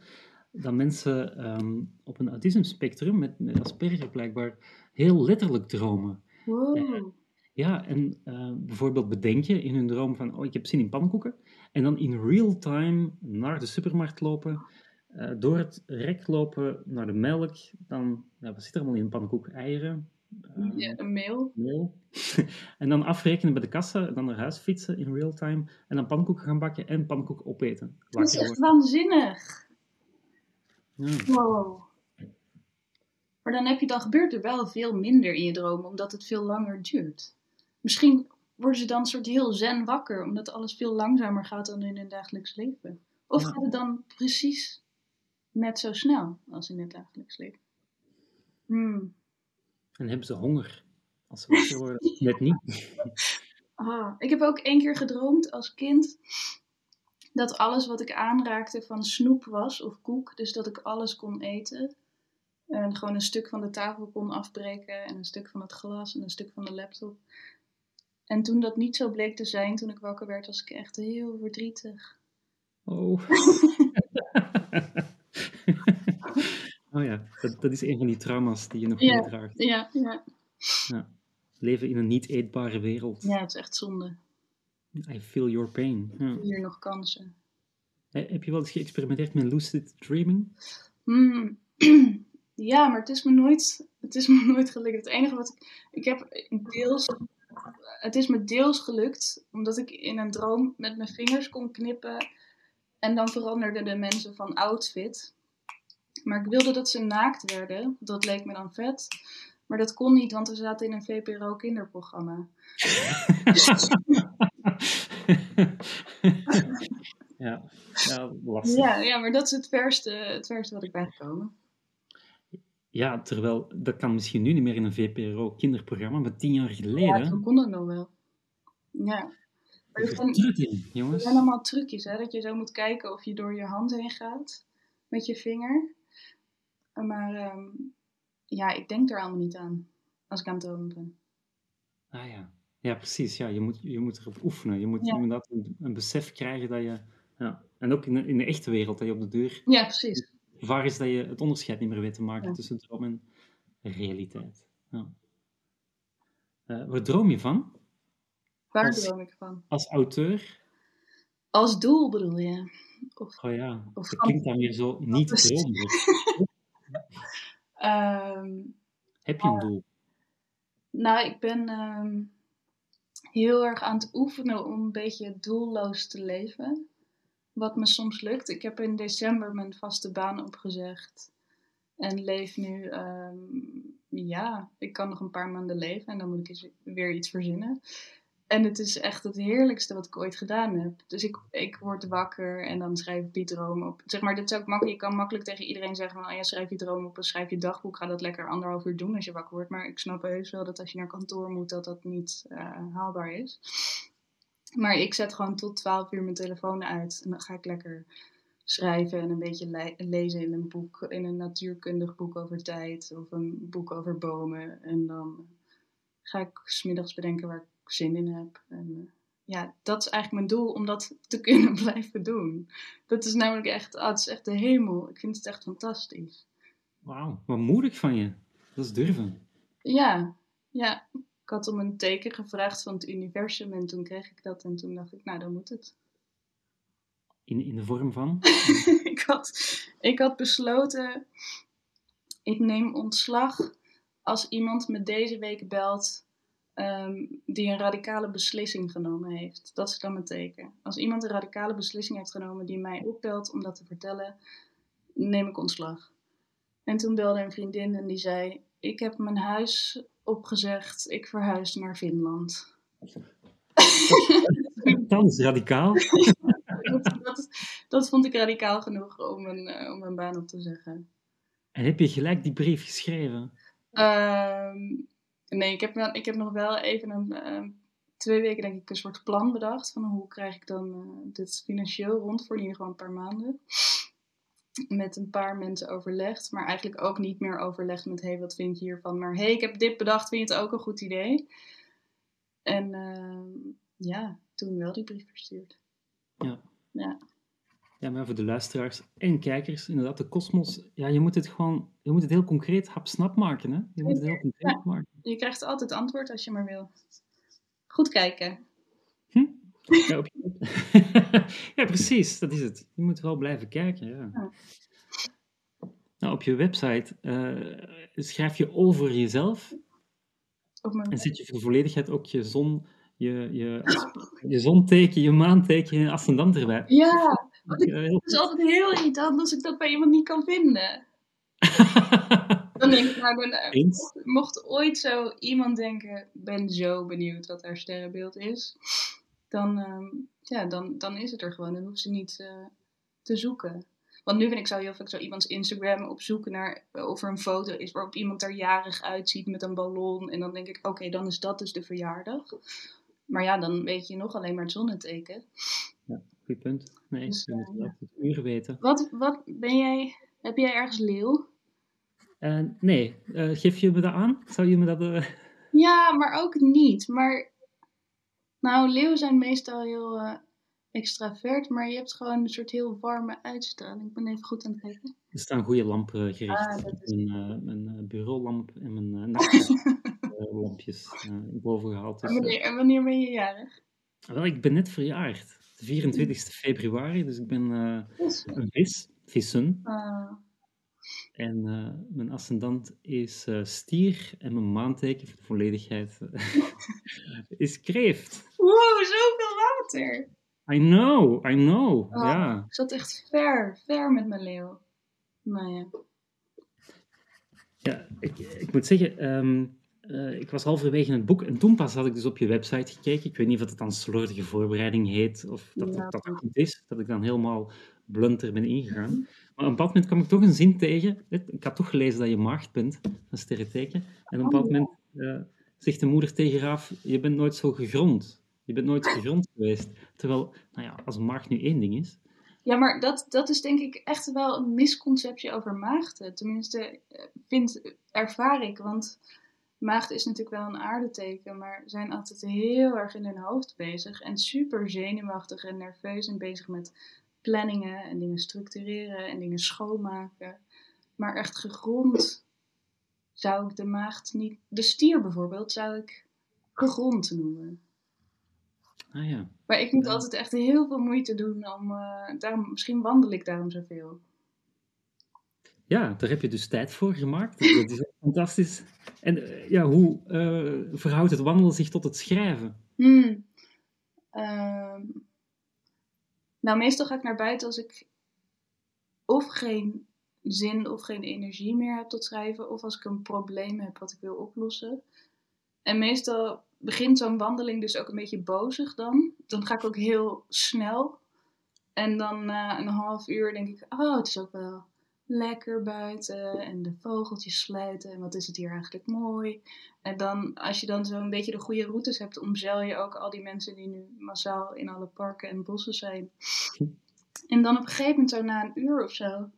B: dat mensen um, op een autisme-spectrum met, met Asperger blijkbaar heel letterlijk dromen.
D: Wow.
B: Ja, en uh, bijvoorbeeld bedenken in hun droom van, oh, ik heb zin in pannenkoeken. En dan in real time naar de supermarkt lopen, uh, door het rek lopen naar de melk. Dan, ja, wat zit er allemaal in een pannenkoek? Eieren.
D: Uh, ja, een meel.
B: meel. en dan afrekenen bij de kassa, dan naar huis fietsen in real time. En dan pannenkoeken gaan bakken en pannenkoeken opeten.
D: Dat is echt waanzinnig. Ja. Wow. Maar dan, heb je, dan gebeurt er wel veel minder in je droom, omdat het veel langer duurt. Misschien worden ze dan een soort heel zen wakker, omdat alles veel langzamer gaat dan in hun dagelijks leven. Of gaat het dan precies net zo snel als in het dagelijks leven? Hmm.
B: En hebben ze honger als ze wakker worden? Net niet.
D: Ah, ik heb ook één keer gedroomd als kind dat alles wat ik aanraakte van snoep was of koek. Dus dat ik alles kon eten. En gewoon een stuk van de tafel kon afbreken en een stuk van het glas en een stuk van de laptop. En toen dat niet zo bleek te zijn, toen ik wakker werd, was ik echt heel verdrietig.
B: Oh. oh ja, dat, dat is een van die trauma's die je nog
D: Ja.
B: meedraagt.
D: Ja, ja.
B: Leven in een niet eetbare wereld.
D: ja het is echt zonde.
B: I feel your pain. Ja.
D: Hier nog kansen.
B: Heb je wel eens geëxperimenteerd met lucid dreaming?
D: Hmm. Ja, maar het is me nooit, het is me nooit gelukt. Het enige wat ik, ik heb deels, het is me deels gelukt, omdat ik in een droom met mijn vingers kon knippen en dan veranderden de mensen van outfit. Maar ik wilde dat ze naakt werden, dat leek me dan vet. Maar dat kon niet, want we zaten in een VPRO kinderprogramma.
B: ja, ja, lastig.
D: Ja, ja, maar dat is het verste, het verste wat ik ben gekomen.
B: Ja, terwijl dat kan misschien nu niet meer in een VPRO-kinderprogramma, maar tien jaar geleden.
D: Ja, toen kon dat nog wel. Ja. Er zijn- allemaal trucjes, hè? Dat je zo moet kijken of je door je hand heen gaat met je vinger. Maar ehm, ja, ik denk er allemaal niet aan als ik aan het dromen ben.
B: Ah ja. Ja, precies. Ja, je, moet, je moet erop oefenen. Je moet
D: Ja.
B: inderdaad een, een besef krijgen dat je... Ja. En ook in de, in de echte wereld, dat je op de deur...
D: Ja, precies.
B: Gevaar is dat je het onderscheid niet meer weet te maken
D: Ja.
B: tussen droom en realiteit. Ja. Eh, waar droom je van?
D: Waar
B: Als-
D: droom ik van?
B: Als auteur?
D: Als doel bedoel je? Of,
B: Oh ja,
D: Of
B: dat klinkt dan weer zo niet
D: Precies.
B: dromerig.
D: Ehm,
B: Heb je een doel?
D: nou, ik ben ehm, heel erg aan het oefenen om een beetje doelloos te leven. Wat me soms lukt. Ik heb in december mijn vaste baan opgezegd. En leef nu, ehm, ja, ik kan nog een paar maanden leven en dan moet ik weer iets verzinnen. En het is echt het heerlijkste wat ik ooit gedaan heb. Dus ik, ik word wakker en dan schrijf ik die droom op. Zeg maar, dit is ook makkelijk. Je kan makkelijk tegen iedereen zeggen van, oh ja, schrijf je droom op en schrijf je dagboek. Ga dat lekker anderhalf uur doen als je wakker wordt. Maar ik snap heus wel dat als je naar kantoor moet, dat dat niet eh, haalbaar is. Maar ik zet gewoon tot 12 uur mijn telefoon uit. En dan ga ik lekker schrijven en een beetje le- lezen in een boek, in een natuurkundig boek over tijd of een boek over bomen. En dan ga ik smiddags bedenken waar ik zin in heb. En eh, ja, dat is eigenlijk mijn doel om dat te kunnen blijven doen. Dat is namelijk echt, ah, het is echt de hemel. Ik vind het echt fantastisch.
B: Wauw, wat moedig van je. Dat is durven.
D: Ja, ja. Ik had om een teken gevraagd van het universum en toen kreeg ik dat en toen dacht ik, nou dan moet het.
B: In, in de vorm van?
D: ik, had, ik had besloten, ik neem ontslag als iemand me deze week belt ehm, die een radicale beslissing genomen heeft. Dat is dan mijn teken. Als iemand een radicale beslissing heeft genomen die mij opbelt om dat te vertellen, neem ik ontslag. En toen belde een vriendin en die zei, ik heb mijn huis opgezegd, ik verhuis naar Finland.
B: Dat is radicaal.
D: dat, dat, dat vond ik radicaal genoeg om een, eh, om een baan op te zeggen.
B: En heb je gelijk die brief geschreven?
D: Ehm, nee, ik heb, ik heb nog wel even een, ehm, twee weken denk ik een soort plan bedacht. Van hoe krijg ik dan eh, dit financieel rond voor in ieder geval een paar maanden. Met een paar mensen overlegd. Maar eigenlijk ook niet meer overlegd met hé, hey, wat vind je hiervan? Maar hé, hey, ik heb dit bedacht, vind je het ook een goed idee? En ehm, ja, toen wel die brief verstuurd.
B: Ja.
D: Ja.
B: Ja, maar voor de luisteraars en kijkers, inderdaad, de kosmos, ja, je moet het gewoon, je moet het heel concreet hapsnap maken, hè? Je moet het heel concreet maken.
D: Je krijgt altijd antwoord als je maar wil. Goed kijken.
B: Je- ja, precies, dat is het. Je moet wel blijven kijken, ja.
D: Ja.
B: Nou, op je website eh, schrijf je over jezelf en zet je voor de volledigheid ook je zon, je, je, je zonteken, je maanteken en ascendant erbij.
D: Ja,
B: Dat
D: het is altijd heel irritant als ik dat bij iemand niet kan vinden. Dan denk ik, nou, dan, eh,
B: Eens?
D: mocht ooit zo iemand denken, ik ben zo benieuwd wat haar sterrenbeeld is, dan, ehm, ja, dan, dan is het er gewoon. Dan hoeft ze niet eh, te zoeken. Want nu vind ik zo heel vaak zo iemands Instagram opzoeken naar of er een foto is waarop iemand er jarig uitziet met een ballon. En dan denk ik, oké, dan is dat dus de verjaardag. Maar ja, dan weet je nog alleen maar het zonneteken.
B: Goed punt. Nee,
D: Dus, eh, ja.
B: het uur weten.
D: Wat, wat ben jij, heb jij ergens leeuw?
B: Eh, nee, eh, geef je me dat aan? Zou je me dat... eh,
D: Ja, maar ook niet. Maar, nou, leeuwen zijn meestal heel eh, extravert, maar je hebt gewoon een soort heel warme uitstraling. Ik ben even goed aan het kijken.
B: Er staan goede lampen gericht.
D: Ah, is-
B: Mijn, eh, mijn eh, bureaulamp en mijn uh, nachtlampjes eh, boven gehaald. Dus,
D: En
B: eh,
D: wanneer, en wanneer ben je jarig?
B: wel, ik ben net verjaard. De 24 februari, dus ik ben eh, een vis, vissen.
D: ah,
B: En eh, mijn ascendant is eh, stier en mijn maanteken, voor de volledigheid, is kreeft.
D: Wow, zoveel water!
B: I know, I know,
D: Oh,
B: ja.
D: Ik zat echt ver, ver met mijn leeuw. Nou ja.
B: Ja, ik, ik moet zeggen, ehm, eh, ik was halverwege het boek en toen pas had ik dus op je website gekeken. Ik weet niet of het dan slordige voorbereiding heet of dat
D: Ja.
B: dat, goed is, dat ik dan helemaal blunt er ben ingegaan. Maar op een bepaald moment kwam ik toch een zin tegen. Ik had toch gelezen dat je maagd bent, een sterrenteken. En op een bepaald
D: Oh.
B: moment eh, zegt de moeder tegen Raaf, je bent nooit zo gegrond. Je bent nooit gegrond geweest. Terwijl, nou ja, als een maagd nu één ding is,
D: Ja, maar dat, dat is denk ik echt wel een misconceptie over maagden. Tenminste, eh, vind, ervaar ik. Want maagd is natuurlijk wel een aardeteken, maar zijn altijd heel erg in hun hoofd bezig. En super zenuwachtig en nerveus en bezig met planningen en dingen structureren en dingen schoonmaken. Maar echt gegrond zou ik de maagd niet... De stier bijvoorbeeld zou ik gegrond noemen.
B: Ah ja,
D: Maar ik moet
B: Ja.
D: altijd echt heel veel moeite doen om. eh, daarom, misschien wandel ik daarom zoveel.
B: Ja, daar heb je dus tijd voor gemaakt. Dat is fantastisch. En eh, ja, hoe eh, verhoudt het wandelen zich tot het schrijven?
D: Hmm. Ehm, nou, meestal ga ik naar buiten als ik of geen zin of geen energie meer heb tot schrijven, of als ik een probleem heb wat ik wil oplossen. En meestal begint zo'n wandeling dus ook een beetje bozig dan. Dan ga ik ook heel snel. En dan na een half uur denk ik, oh, het is ook wel lekker buiten en de vogeltjes sluiten en wat is het hier eigenlijk mooi. En dan, als je dan zo'n beetje de goede routes hebt, omzeil je ook al die mensen die nu massaal in alle parken en bossen zijn. En dan op een gegeven moment, zo na een uur of zo,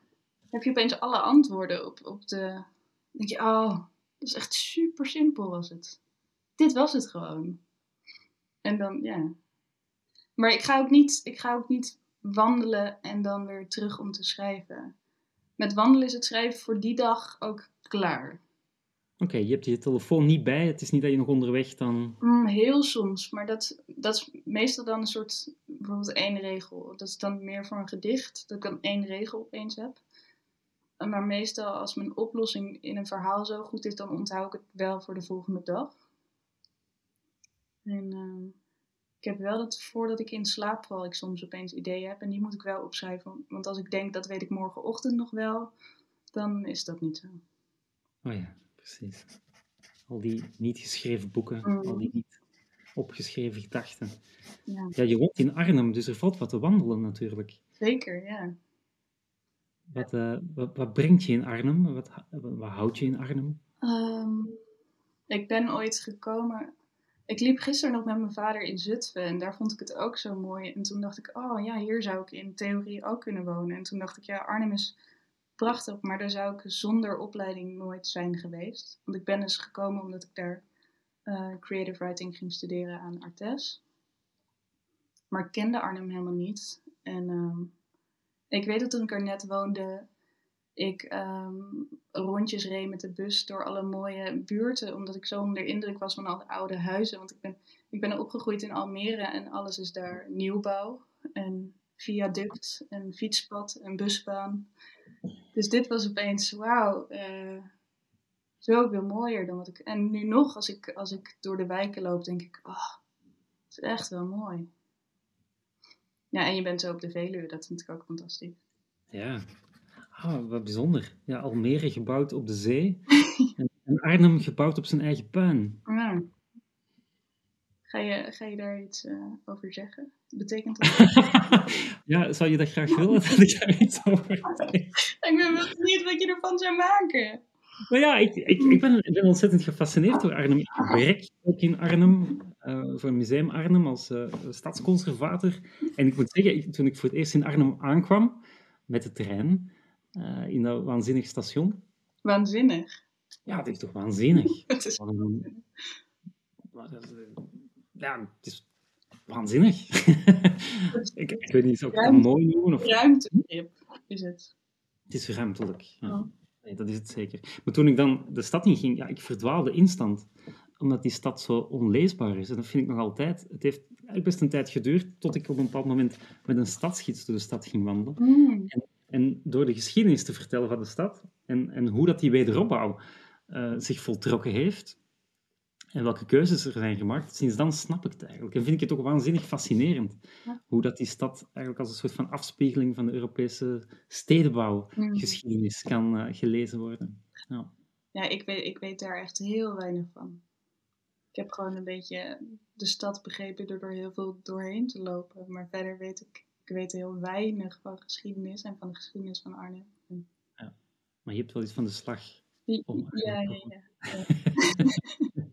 D: heb je opeens alle antwoorden op, op de... Denk je, oh, dat is echt super simpel was het. Dit was het gewoon. En dan, ja. Maar ik ga ook niet, ik ga ook niet wandelen en dan weer terug om te schrijven. Met wandelen is het schrijven voor die dag ook klaar.
B: Oké, je hebt je telefoon niet bij. Het is niet dat je nog onderweg dan...
D: Mm, heel soms, maar dat, dat is meestal dan een soort, bijvoorbeeld één regel. Dat is dan meer voor een gedicht, dat ik dan één regel opeens heb. Maar meestal als mijn oplossing in een verhaal zo goed is, dan onthoud ik het wel voor de volgende dag. En ehm, ik heb wel dat voordat ik in slaap val, ik soms opeens ideeën heb. En die moet ik wel opschrijven. Want als ik denk, dat weet ik morgenochtend nog wel, dan is dat niet zo.
B: Oh ja, precies. Al die niet geschreven boeken,
D: Mm.
B: al die niet opgeschreven gedachten.
D: Ja,
B: Ja, je woont in Arnhem, dus er valt wat te wandelen natuurlijk.
D: zeker, ja.
B: Wat, wat, wat brengt je in Arnhem? Wat, wat houdt je in Arnhem?
D: Ehm, ik ben ooit gekomen. Ik liep gisteren nog met mijn vader in Zutphen en daar vond ik het ook zo mooi. En toen dacht ik, oh ja, hier zou ik in theorie ook kunnen wonen. En toen dacht ik, ja, Arnhem is prachtig, maar daar zou ik zonder opleiding nooit zijn geweest. Want ik ben dus gekomen omdat ik daar eh, creative writing ging studeren aan Artes. Maar ik kende Arnhem helemaal niet. En ehm, ik weet dat toen ik er net woonde, ik ehm, rondjes reed met de bus door alle mooie buurten, omdat ik zo onder de indruk was van alle oude huizen. Want ik ben, ik ben opgegroeid in Almere en alles is daar nieuwbouw en viaduct en fietspad en busbaan. Dus dit was opeens, wauw, eh, zoveel mooier dan wat ik... En nu nog, als ik, als ik door de wijken loop, denk ik, oh, het is echt wel mooi. Ja, en je bent zo op de Veluwe, dat vind ik ook fantastisch.
B: Ja. Ah, wat bijzonder. Ja, Almere gebouwd op de zee en, Arnhem gebouwd op zijn eigen puin.
D: Ja. Ga je, ga je daar iets eh, over zeggen? Betekent dat?
B: ja, zou je dat graag willen dat ik daar iets over zeg?
D: ik ben wel benieuwd wat je ervan zou maken.
B: Nou ja, ik, ik, ik, ben, ik ben ontzettend gefascineerd door Arnhem. Ik werk ook in Arnhem, eh, voor Museum Arnhem als uh, stadsconservator. En ik moet zeggen, toen ik voor het eerst in Arnhem aankwam, met de trein, uh, in dat waanzinnig station.
D: Waanzinnig?
B: Ja, het is toch waanzinnig.
D: Het is
B: ja, het is waanzinnig. ik, ik, weet niet, of ik dat mooi noemen? Of...
D: Ruimtegrip is het.
B: Het is ruimtelijk, ja.
D: Oh.
B: Nee, dat is het zeker. Maar toen ik dan de stad in ging, ja, ik verdwaalde instant. Omdat die stad zo onleesbaar is. En dat vind ik nog altijd. Het heeft best een tijd geduurd tot ik op een bepaald moment met een stadsgids door de stad ging wandelen.
D: Mm.
B: En, en, door de geschiedenis te vertellen van de stad en, en hoe dat die wederopbouw uh, zich voltrokken heeft, en welke keuzes er zijn gemaakt, sinds dan snap ik het eigenlijk. En vind ik het ook waanzinnig fascinerend.
D: Ja.
B: Hoe dat die stad eigenlijk als een soort van afspiegeling van de Europese stedenbouwgeschiedenis kan uh, gelezen worden. Ja.
D: Ja, ik weet, ik weet daar echt heel weinig van. Ik heb gewoon een beetje de stad begrepen door er heel veel doorheen te lopen. Maar verder weet ik, ik weet heel weinig van geschiedenis en van de geschiedenis van Arnhem.
B: Ja. Maar je hebt wel iets van de slag.
D: Ja,
B: om
D: ja, ja. ja. ja.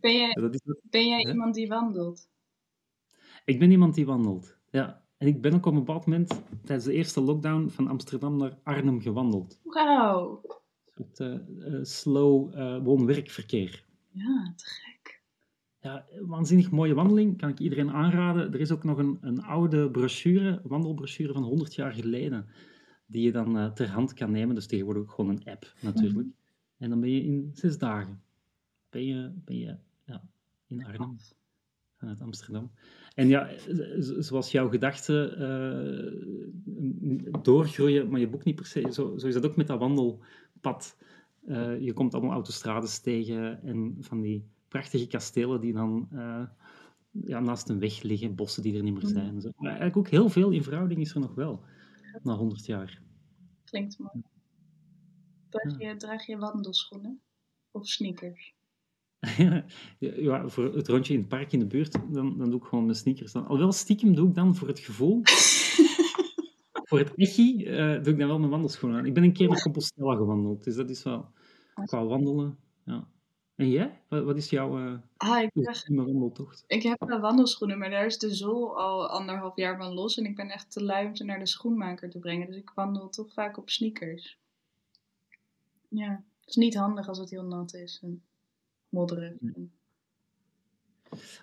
D: Ben jij, ben jij iemand die wandelt?
B: Ik ben iemand die wandelt, ja. En ik ben ook op een bepaald moment tijdens de eerste lockdown van Amsterdam naar Arnhem gewandeld.
D: Wauw.
B: Soort uh, uh, slow uh, woon-werkverkeer.
D: Ja, te gek.
B: Ja, waanzinnig mooie wandeling, kan ik iedereen aanraden. Er is ook nog een, een oude brochure, wandelbrochure van 100 jaar geleden, die je dan uh, ter hand kan nemen. Dus tegenwoordig ook gewoon een app natuurlijk. Mm -hmm. En dan ben je in zes dagen ben je, ben je ja, in Arnhem vanuit Amsterdam. En ja, zoals jouw gedachten uh, doorgroeien, maar je boek niet per se, zo, zo is dat ook met dat wandelpad. Uh, je komt allemaal autostrades tegen en van die prachtige kastelen die dan uh, ja, naast een weg liggen, bossen die er niet meer zijn. Zo. Maar eigenlijk ook heel veel in verhouding is er nog wel, na 100 jaar.
D: Klinkt mooi. Draag je, draag je wandelschoenen of sneakers?
B: ja, voor het rondje in het park in de buurt, dan, dan doe ik gewoon mijn sneakers. Dan. Alhoewel, stiekem doe ik dan voor het gevoel, voor het echi, uh, doe ik dan wel mijn wandelschoenen aan. Ik ben een keer naar Compostela gewandeld, dus dat is wel qua wandelen. Ja. En jij? Wat, wat is jouw uh,
D: ah, ik
B: wandeltocht?
D: Ik heb wel wandelschoenen, maar daar is de zool al anderhalf jaar van los. En ik ben echt te lui om ze naar de schoenmaker te brengen. Dus ik wandel toch vaak op sneakers. Ja, het is niet handig als het heel nat is. En modderig.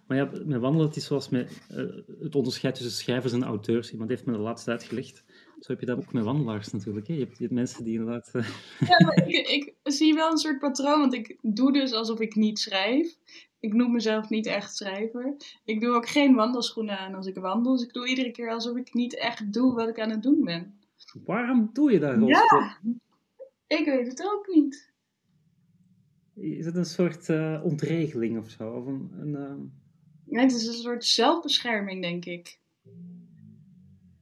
B: Maar ja, met wandelen, het is zoals met uh, het onderscheid tussen schrijvers en auteurs. Iemand heeft me de laatste uitgelegd. Zo heb je dat ook met wandelaars natuurlijk. Hè? Je, hebt, je hebt mensen die inderdaad... Uh...
D: Ja, maar ik, ik, zie wel een soort patroon, want ik doe dus alsof ik niet schrijf. Ik noem mezelf niet echt schrijver. Ik doe ook geen wandelschoenen aan als ik wandel. Dus ik doe iedere keer alsof ik niet echt doe wat ik aan het doen ben.
B: Waarom doe je dat?
D: Ja, ik weet het ook niet.
B: Is het een soort uh, ontregeling of zo? Of een, een, uh...
D: ja, het is een soort zelfbescherming, denk ik.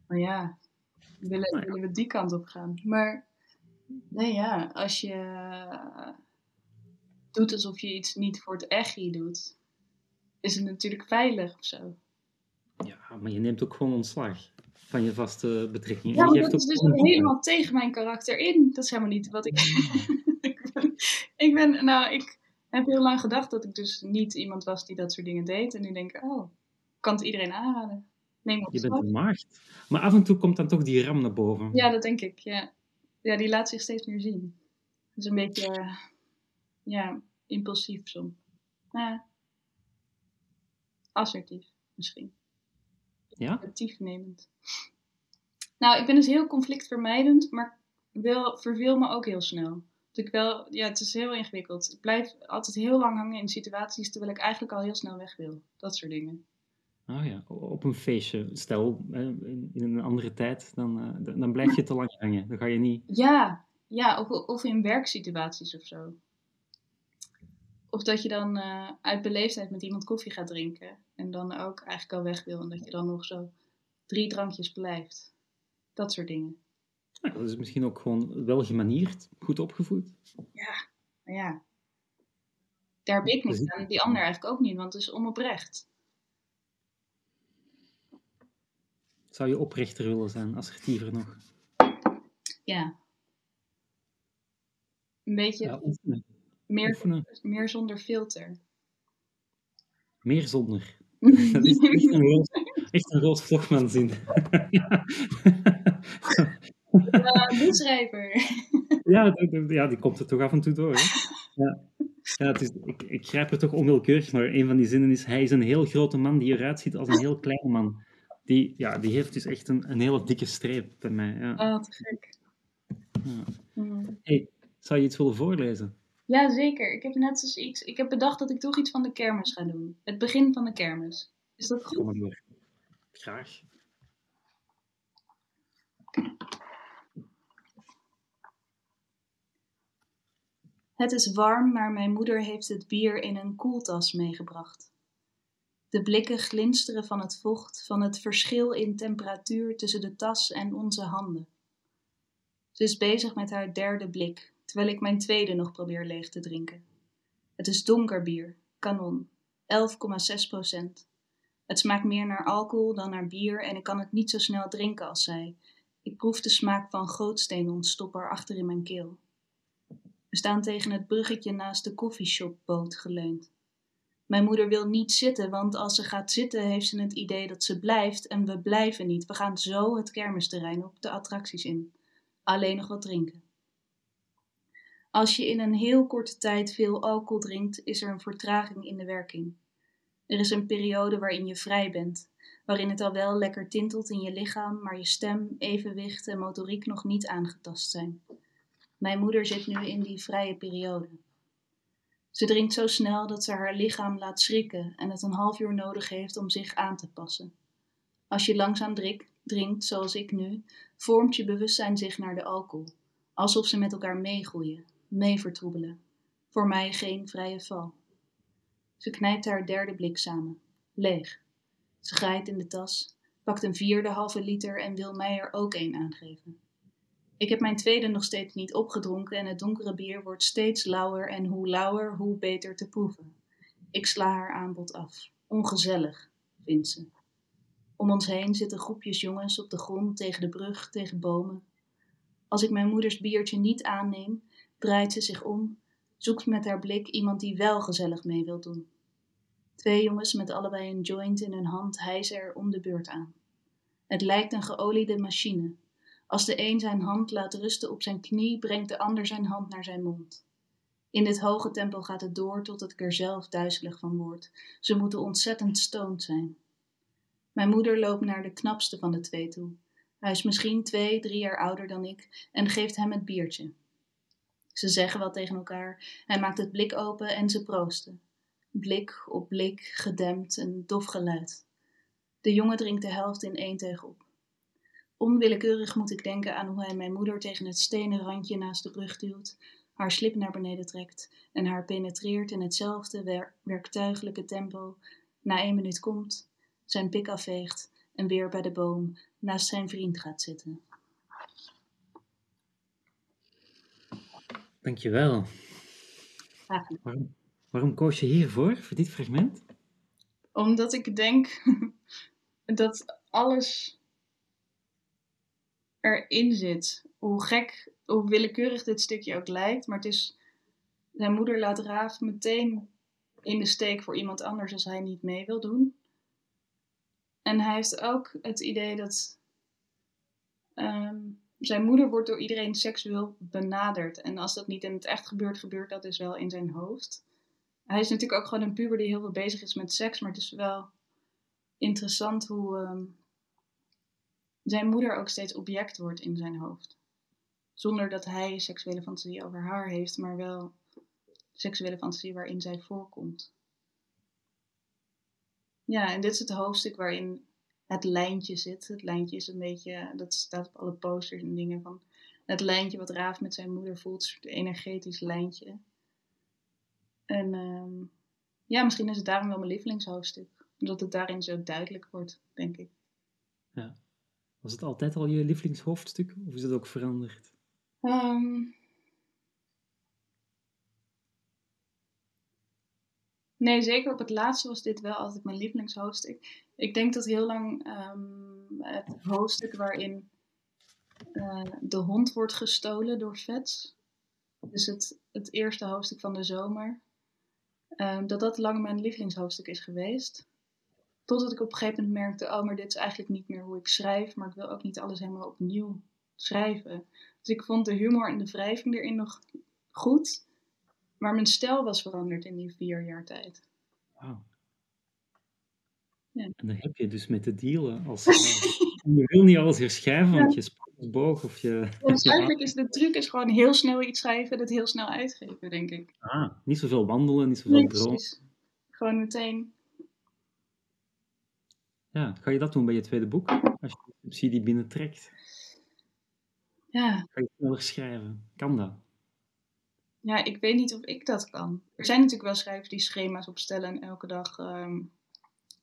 D: Maar ja, willen,
B: Nou
D: willen we die kant op gaan. Maar nee, ja, als je doet alsof je iets niet voor het echi doet, is het natuurlijk veilig of zo.
B: Ja, maar je neemt ook gewoon ontslag van je vaste betrekking.
D: Ja,
B: je
D: dat is dus helemaal tegen mijn karakter in. Dat is helemaal niet wat ik... ik, ben, ik ben, nou, ik heb heel lang gedacht dat ik dus niet iemand was die dat soort dingen deed. En nu denk ik, oh, kan het iedereen aanraden. Neem
B: Je bent een maagd. Maar af en toe komt dan toch die ram naar boven.
D: Ja, dat denk ik, ja. Ja, die laat zich steeds meer zien. Dat is een beetje, uh, ja, impulsief soms. Ja. Assertief, misschien.
B: Ja?
D: Actief nemend. Nou, ik ben dus heel conflictvermijdend, maar wil, verveel me ook heel snel. Dat ik wel, ja, het is heel ingewikkeld. Ik blijf altijd heel lang hangen in situaties terwijl ik eigenlijk al heel snel weg wil. Dat soort dingen.
B: Oh ja, op een feestje. Stel, in een andere tijd, dan, dan blijf je te lang hangen. Dan ga je niet...
D: Ja, ja of, of in werksituaties of zo. Of dat je dan uh, uit beleefdheid met iemand koffie gaat drinken. En dan ook eigenlijk al weg wil. En dat je dan nog zo drie drankjes blijft. Dat soort dingen.
B: Nou, dat is misschien ook gewoon wel gemanierd, goed opgevoed.
D: Ja, maar ja. Daar heb ik niks aan, die ander eigenlijk ook niet, want het is onoprecht.
B: Zou je oprechter willen zijn, assertiever nog?
D: Ja. Een beetje
B: Ja, oefenen.
D: meer,
B: oefenen.
D: meer zonder filter.
B: Meer zonder. Dat is echt een roos, echt een roos Vlogman zin. ja.
D: Ja,
B: die komt er toch af en toe door. Hè? Ja. Ja, het is, ik, ik grijp er toch onwillekeurig, maar een van die zinnen is: Hij is een heel grote man die eruit ziet als een heel kleine man. Die, ja, die heeft dus echt een, een hele dikke streep bij mij. Ja.
D: Oh, te gek.
B: Ja.
D: Hmm.
B: Hey, zou je iets willen voorlezen?
D: Ja, zeker. Ik heb net eens iets. Ik heb bedacht dat ik toch iets van de kermis ga doen. Het begin van de kermis. Is dat goed?
B: Kom maar door. Graag.
D: Het is warm, maar mijn moeder heeft het bier in een koeltas meegebracht. De blikken glinsteren van het vocht, van het verschil in temperatuur tussen de tas en onze handen. Ze is bezig met haar derde blik, terwijl ik mijn tweede nog probeer leeg te drinken. Het is donker bier, kanon, 11,6 procent. Het smaakt meer naar alcohol dan naar bier en ik kan het niet zo snel drinken als zij. Ik proef de smaak van gootsteenontstopper achter in mijn keel. We staan tegen het bruggetje naast de koffieshopboot geleund. Mijn moeder wil niet zitten, want als ze gaat zitten heeft ze het idee dat ze blijft en we blijven niet. We gaan zo het kermisterrein op de attracties in. Alleen nog wat drinken. Als je in een heel korte tijd veel alcohol drinkt, is er een vertraging in de werking. Er is een periode waarin je vrij bent, waarin het al wel lekker tintelt in je lichaam, maar je stem, evenwicht en motoriek nog niet aangetast zijn. Mijn moeder zit nu in die vrije periode. Ze drinkt zo snel dat ze haar lichaam laat schrikken en het een half uur nodig heeft om zich aan te passen. Als je langzaam drik- drinkt, zoals ik nu, vormt je bewustzijn zich naar de alcohol, alsof ze met elkaar meegroeien, meevertroebelen. Voor mij geen vrije val. Ze knijpt haar derde blik samen, leeg. Ze graait in de tas, pakt een vierde halve liter en wil mij er ook een aangeven. Ik heb mijn tweede nog steeds niet opgedronken en het donkere bier wordt steeds lauwer en hoe lauwer, hoe beter te proeven. Ik sla haar aanbod af. Ongezellig, vindt ze. Om ons heen zitten groepjes jongens op de grond tegen de brug, tegen bomen. Als ik mijn moeders biertje niet aanneem, draait ze zich om, zoekt met haar blik iemand die wel gezellig mee wil doen. Twee jongens met allebei een joint in hun hand hijsen er om de beurt aan. Het lijkt een geoliede machine. Als de een zijn hand laat rusten op zijn knie, brengt de ander zijn hand naar zijn mond. In dit hoge tempo gaat het door tot ik er zelf duizelig van word. Ze moeten ontzettend stoned zijn. Mijn moeder loopt naar de knapste van de twee toe. Hij is misschien twee, drie jaar ouder dan ik en geeft hem het biertje. Ze zeggen wat tegen elkaar. Hij maakt het blik open en ze proosten. Blik op blik, gedempt, een dof geluid. De jongen drinkt de helft in één teug op. Onwillekeurig moet ik denken aan hoe hij mijn moeder tegen het stenen randje naast de brug duwt, haar slip naar beneden trekt en haar penetreert in hetzelfde wer- werktuiglijke tempo, na één minuut komt, zijn pik afveegt en weer bij de boom naast zijn vriend gaat zitten.
B: Dankjewel.
D: Graag.
B: Waarom, waarom koos je hiervoor, voor dit fragment?
D: Omdat ik denk dat alles erin zit. Hoe gek, hoe willekeurig dit stukje ook lijkt. Maar het is. Zijn moeder laat Raaf meteen in de steek voor iemand anders als hij niet mee wil doen. En hij heeft ook het idee dat. ehm, zijn moeder wordt door iedereen seksueel benaderd. En als dat niet in het echt gebeurt, gebeurt dat dus wel in zijn hoofd. Hij is natuurlijk ook gewoon een puber die heel veel bezig is met seks. Maar het is wel interessant hoe ehm, zijn moeder ook steeds object wordt in zijn hoofd. Zonder dat hij seksuele fantasie over haar heeft, maar wel seksuele fantasie waarin zij voorkomt. Ja, en dit is het hoofdstuk waarin het lijntje zit. Het lijntje is een beetje, dat staat op alle posters en dingen van het lijntje wat Raaf met zijn moeder voelt, een soort energetisch lijntje. En ehm, ja, misschien is het daarom wel mijn lievelingshoofdstuk. Omdat het daarin zo duidelijk wordt, denk ik.
B: Ja. Was het altijd al je lievelingshoofdstuk of is het ook veranderd?
D: Ehm, nee, zeker op het laatste was dit wel altijd mijn lievelingshoofdstuk. Ik denk dat heel lang ehm, het hoofdstuk waarin eh, de hond wordt gestolen door Vets, dus het, het eerste hoofdstuk van de zomer, ehm, dat dat lang mijn lievelingshoofdstuk is geweest. Totdat ik op een gegeven moment merkte, oh, maar dit is eigenlijk niet meer hoe ik schrijf, maar ik wil ook niet alles helemaal opnieuw schrijven. Dus ik vond de humor en de wrijving erin nog goed, maar mijn stijl was veranderd in die vier jaar tijd.
B: Wauw.
D: Ja.
B: En daar heb je dus met te dealen. Als, je wil niet alles herschrijven, want je boog of je...
D: Dus eigenlijk is de truc is gewoon heel snel iets schrijven, dat heel snel uitgeven, denk ik.
B: Ah, niet zoveel wandelen, niet zoveel
D: Nee, precies. Gewoon meteen.
B: Ja, ga je dat doen bij je tweede boek? Als je de subsidie binnentrekt,
D: Ja.
B: ga je sneller schrijven. Kan dat?
D: ja, ik weet niet of ik dat kan. Er zijn natuurlijk wel schrijvers die schema's opstellen en elke dag ehm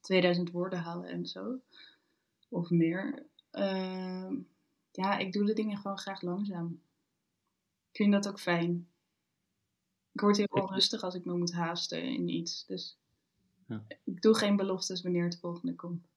D: 2000 woorden halen en zo. Of meer. Ehm, ja, ik doe de dingen gewoon graag langzaam. Ik vind dat ook fijn. Ik word heel onrustig als ik me moet haasten in iets. Dus
B: Ja.
D: ik doe geen beloftes wanneer het volgende komt.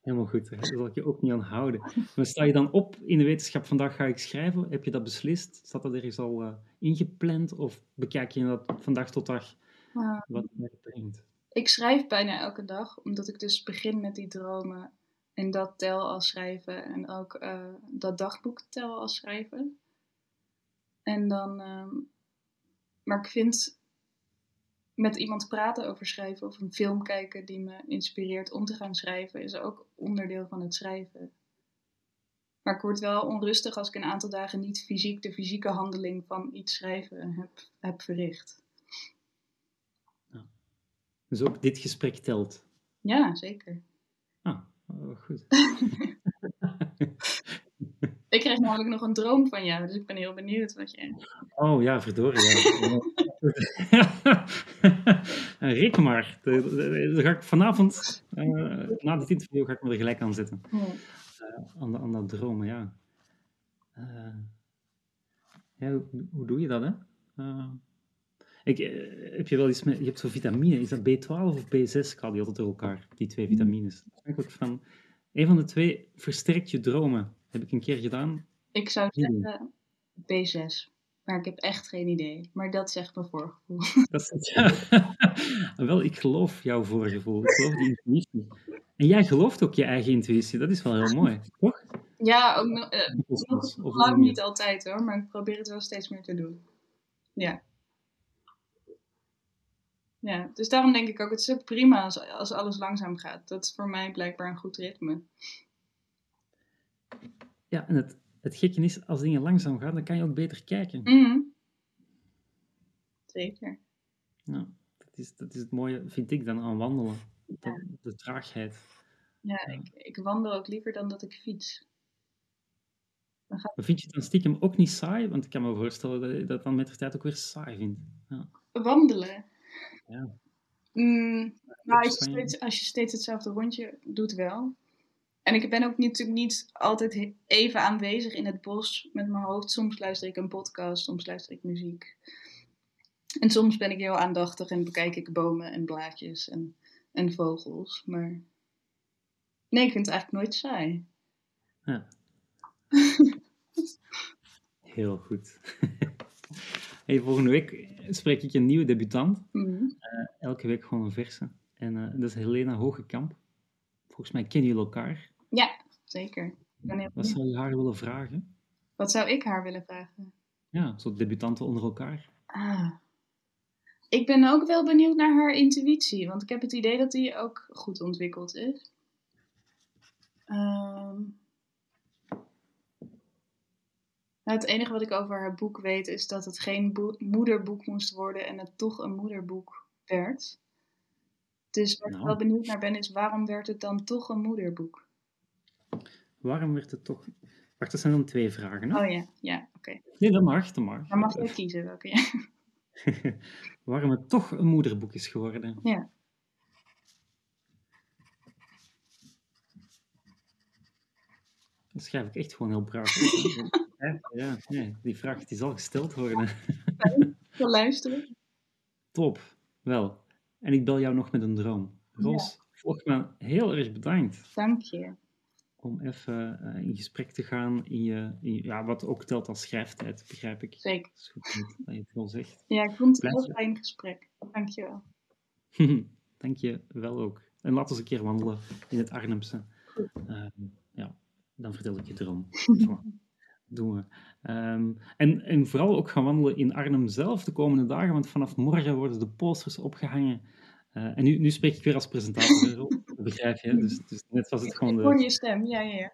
B: Helemaal goed, daar zal ik je ook niet aan houden. Maar sta je dan op in de wetenschap, vandaag ga ik schrijven? Heb je dat beslist? Staat dat ergens al eh, ingepland? Of bekijk je dat van dag tot dag
D: Ah.
B: wat het brengt?
D: Ik schrijf bijna elke dag, omdat ik dus begin met die dromen. En dat tel als schrijven. En ook eh, dat dagboek tel als schrijven. En dan. ehm, maar ik vind met iemand praten over schrijven of een film kijken die me inspireert om te gaan schrijven, is ook onderdeel van het schrijven. Maar ik word wel onrustig als ik een aantal dagen niet fysiek de fysieke handeling van iets schrijven heb, heb verricht.
B: Dus ook dit gesprek telt.
D: Ja, zeker.
B: Ah, oh, goed.
D: Ik kreeg namelijk nog een droom van jou, dus ik ben heel benieuwd wat je.
B: Oh ja, verdorie. Ja. Reken maar. De- de- de- Dan ga ik vanavond, eh, na dit interview, ga ik me er gelijk aan zetten.
D: Ja.
B: Eh, aan, de- aan dat dromen, ja. Eh, ja hoe, hoe doe je dat, hè? Eh, ik, eh, heb je wel iets met... Je hebt zo vitamine. Is dat B12 of B6? Ik haal die altijd door elkaar, die twee vitamines. Afhankelijk van... Een van de twee versterkt je dromen. Heb ik een keer gedaan.
D: Ik zou zeggen B6, maar ik heb echt geen idee. Maar dat zegt mijn voorgevoel.
B: Dat is wel, ik geloof jouw voorgevoel. Ik geloof die intuïtie. En jij gelooft ook je eigen intuïtie. Dat is wel heel mooi, toch?
D: Ja, ook nog, eh, nog lang niet altijd hoor, maar ik probeer het wel steeds meer te doen. Ja. Ja, dus daarom denk ik ook, het is ook prima als, als alles langzaam gaat. Dat is voor mij blijkbaar een goed ritme.
B: Ja, en het, het gekke is, als dingen langzaam gaan, dan kan je ook beter kijken.
D: Mhm. Zeker.
B: Ja, dat, is, dat is het mooie, vind ik dan, aan wandelen. De traagheid.
D: Ja, ik, ik wandel ook liever dan dat ik fiets.
B: Maar vind je het dan stiekem ook niet saai? Want ik kan me voorstellen dat je dat dan met de tijd ook weer saai vindt. Ja.
D: Wandelen?
B: Ja.
D: Mm, nou, als, je steeds, als je steeds hetzelfde rondje doet wel. En ik ben ook niet, natuurlijk niet altijd even aanwezig in het bos met mijn hoofd. Soms luister ik een podcast, soms luister ik muziek. En soms ben ik heel aandachtig en bekijk ik bomen en blaadjes en, en vogels. Maar nee, ik vind het eigenlijk nooit saai.
B: Ja. Heel goed. Hey, volgende week spreek ik een nieuwe debutant.
D: Mhm.
B: Elke week gewoon een verse. En eh, dat is Helena Hogekamp. Volgens mij kennen jullie elkaar.
D: Ja, zeker. Heel
B: Wat zou je haar willen vragen?
D: Wat zou ik haar willen vragen?
B: Ja, zo debutanten onder elkaar.
D: Ah. Ik ben ook wel benieuwd naar haar intuïtie, want ik heb het idee dat die ook goed ontwikkeld is. Ehm. Nou, het enige wat ik over haar boek weet is dat het geen boe- moederboek moest worden en het toch een moederboek werd. Dus waar ik
B: Nou.
D: wel benieuwd naar ben is waarom werd het dan toch een moederboek?
B: Waarom werd het toch... Wacht, dat zijn dan twee vragen. Hè?
D: Oh ja, ja, oké.
B: Nee, dat mag, dat mag.
D: Dan mag je kiezen welke. Ja.
B: Waarom het toch een moederboek is geworden.
D: Ja.
B: schrijf ik echt gewoon heel braaf. ja, ja, nee, die vraag die zal gesteld worden.
D: Wil luisteren.
B: Top, wel. En ik bel jou nog met een droom. Roos, me heel erg bedankt.
D: Dank je.
B: Om even uh, in gesprek te gaan in je, in, ja, wat ook telt als schrijftijd, begrijp ik.
D: Zeker.
B: Dat is goed dat je het wel zegt.
D: Ja, ik vond het een heel fijn gesprek. Dank je wel.
B: Dank je wel ook. En laten we eens een keer wandelen in het Arnhemse. Uh, ja, dan vertel ik je erom. doen we. Um, en, en vooral ook gaan wandelen in Arnhem zelf de komende dagen, want vanaf morgen worden de posters opgehangen. Uh, en nu, nu spreek ik weer als presentator, begrijp je? Dus, dus net was het gewoon de...
D: Ik hoor je stem, ja, ja,
B: ja.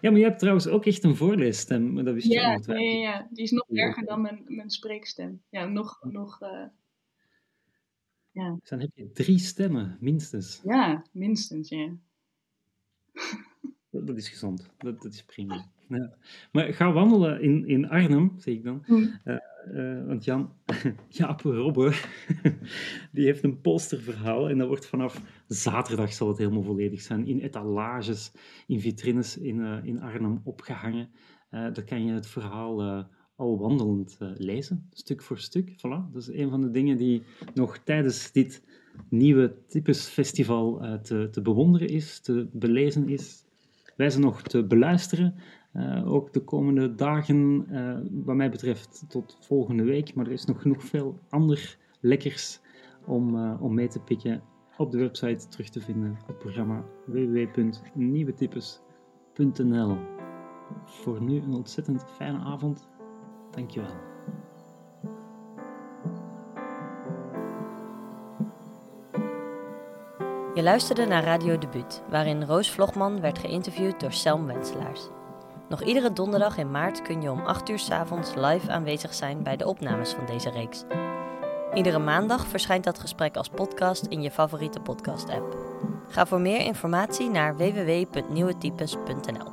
B: Ja, maar je hebt trouwens ook echt een voorleesstem, dat wist
D: ja,
B: je niet.
D: Ja, ja, ja, die is nog erger dan mijn, mijn spreekstem. Ja, nog... nog uh, ja.
B: Dus dan heb je drie stemmen, minstens.
D: Ja, minstens, ja.
B: Dat, dat is gezond, dat, dat is prima. Ja. Maar ga wandelen in, in Arnhem, zeg ik dan. Mm. Uh, uh, want Jan, Jaap Robbe, die heeft een posterverhaal en dat wordt vanaf zaterdag zal het helemaal volledig zijn. In etalages, in vitrines in, uh, in Arnhem opgehangen. daar kan je het verhaal al wandelend lezen, stuk voor stuk. Voilà. Dat is een van de dingen die nog tijdens dit nieuwe typesfestival te, te bewonderen is, te belezen is. Wij zijn nog te beluisteren. Uh, ook de komende dagen, uh, wat mij betreft, tot volgende week. Maar er is nog genoeg veel ander lekkers om, uh, om mee te pikken op de website terug te vinden. Het programma www.nieuwetypes.nl. Voor nu een ontzettend fijne avond. Dankjewel.
A: Je luisterde naar Radio Debuut, waarin Roos Vlogman werd geïnterviewd door Selm Wenselaars. Nog iedere donderdag in maart kun je om 8 uur s avonds live aanwezig zijn bij de opnames van deze reeks. Iedere maandag verschijnt dat gesprek als podcast in je favoriete podcast-app. Ga voor meer informatie naar www.nieuwetypes.nl.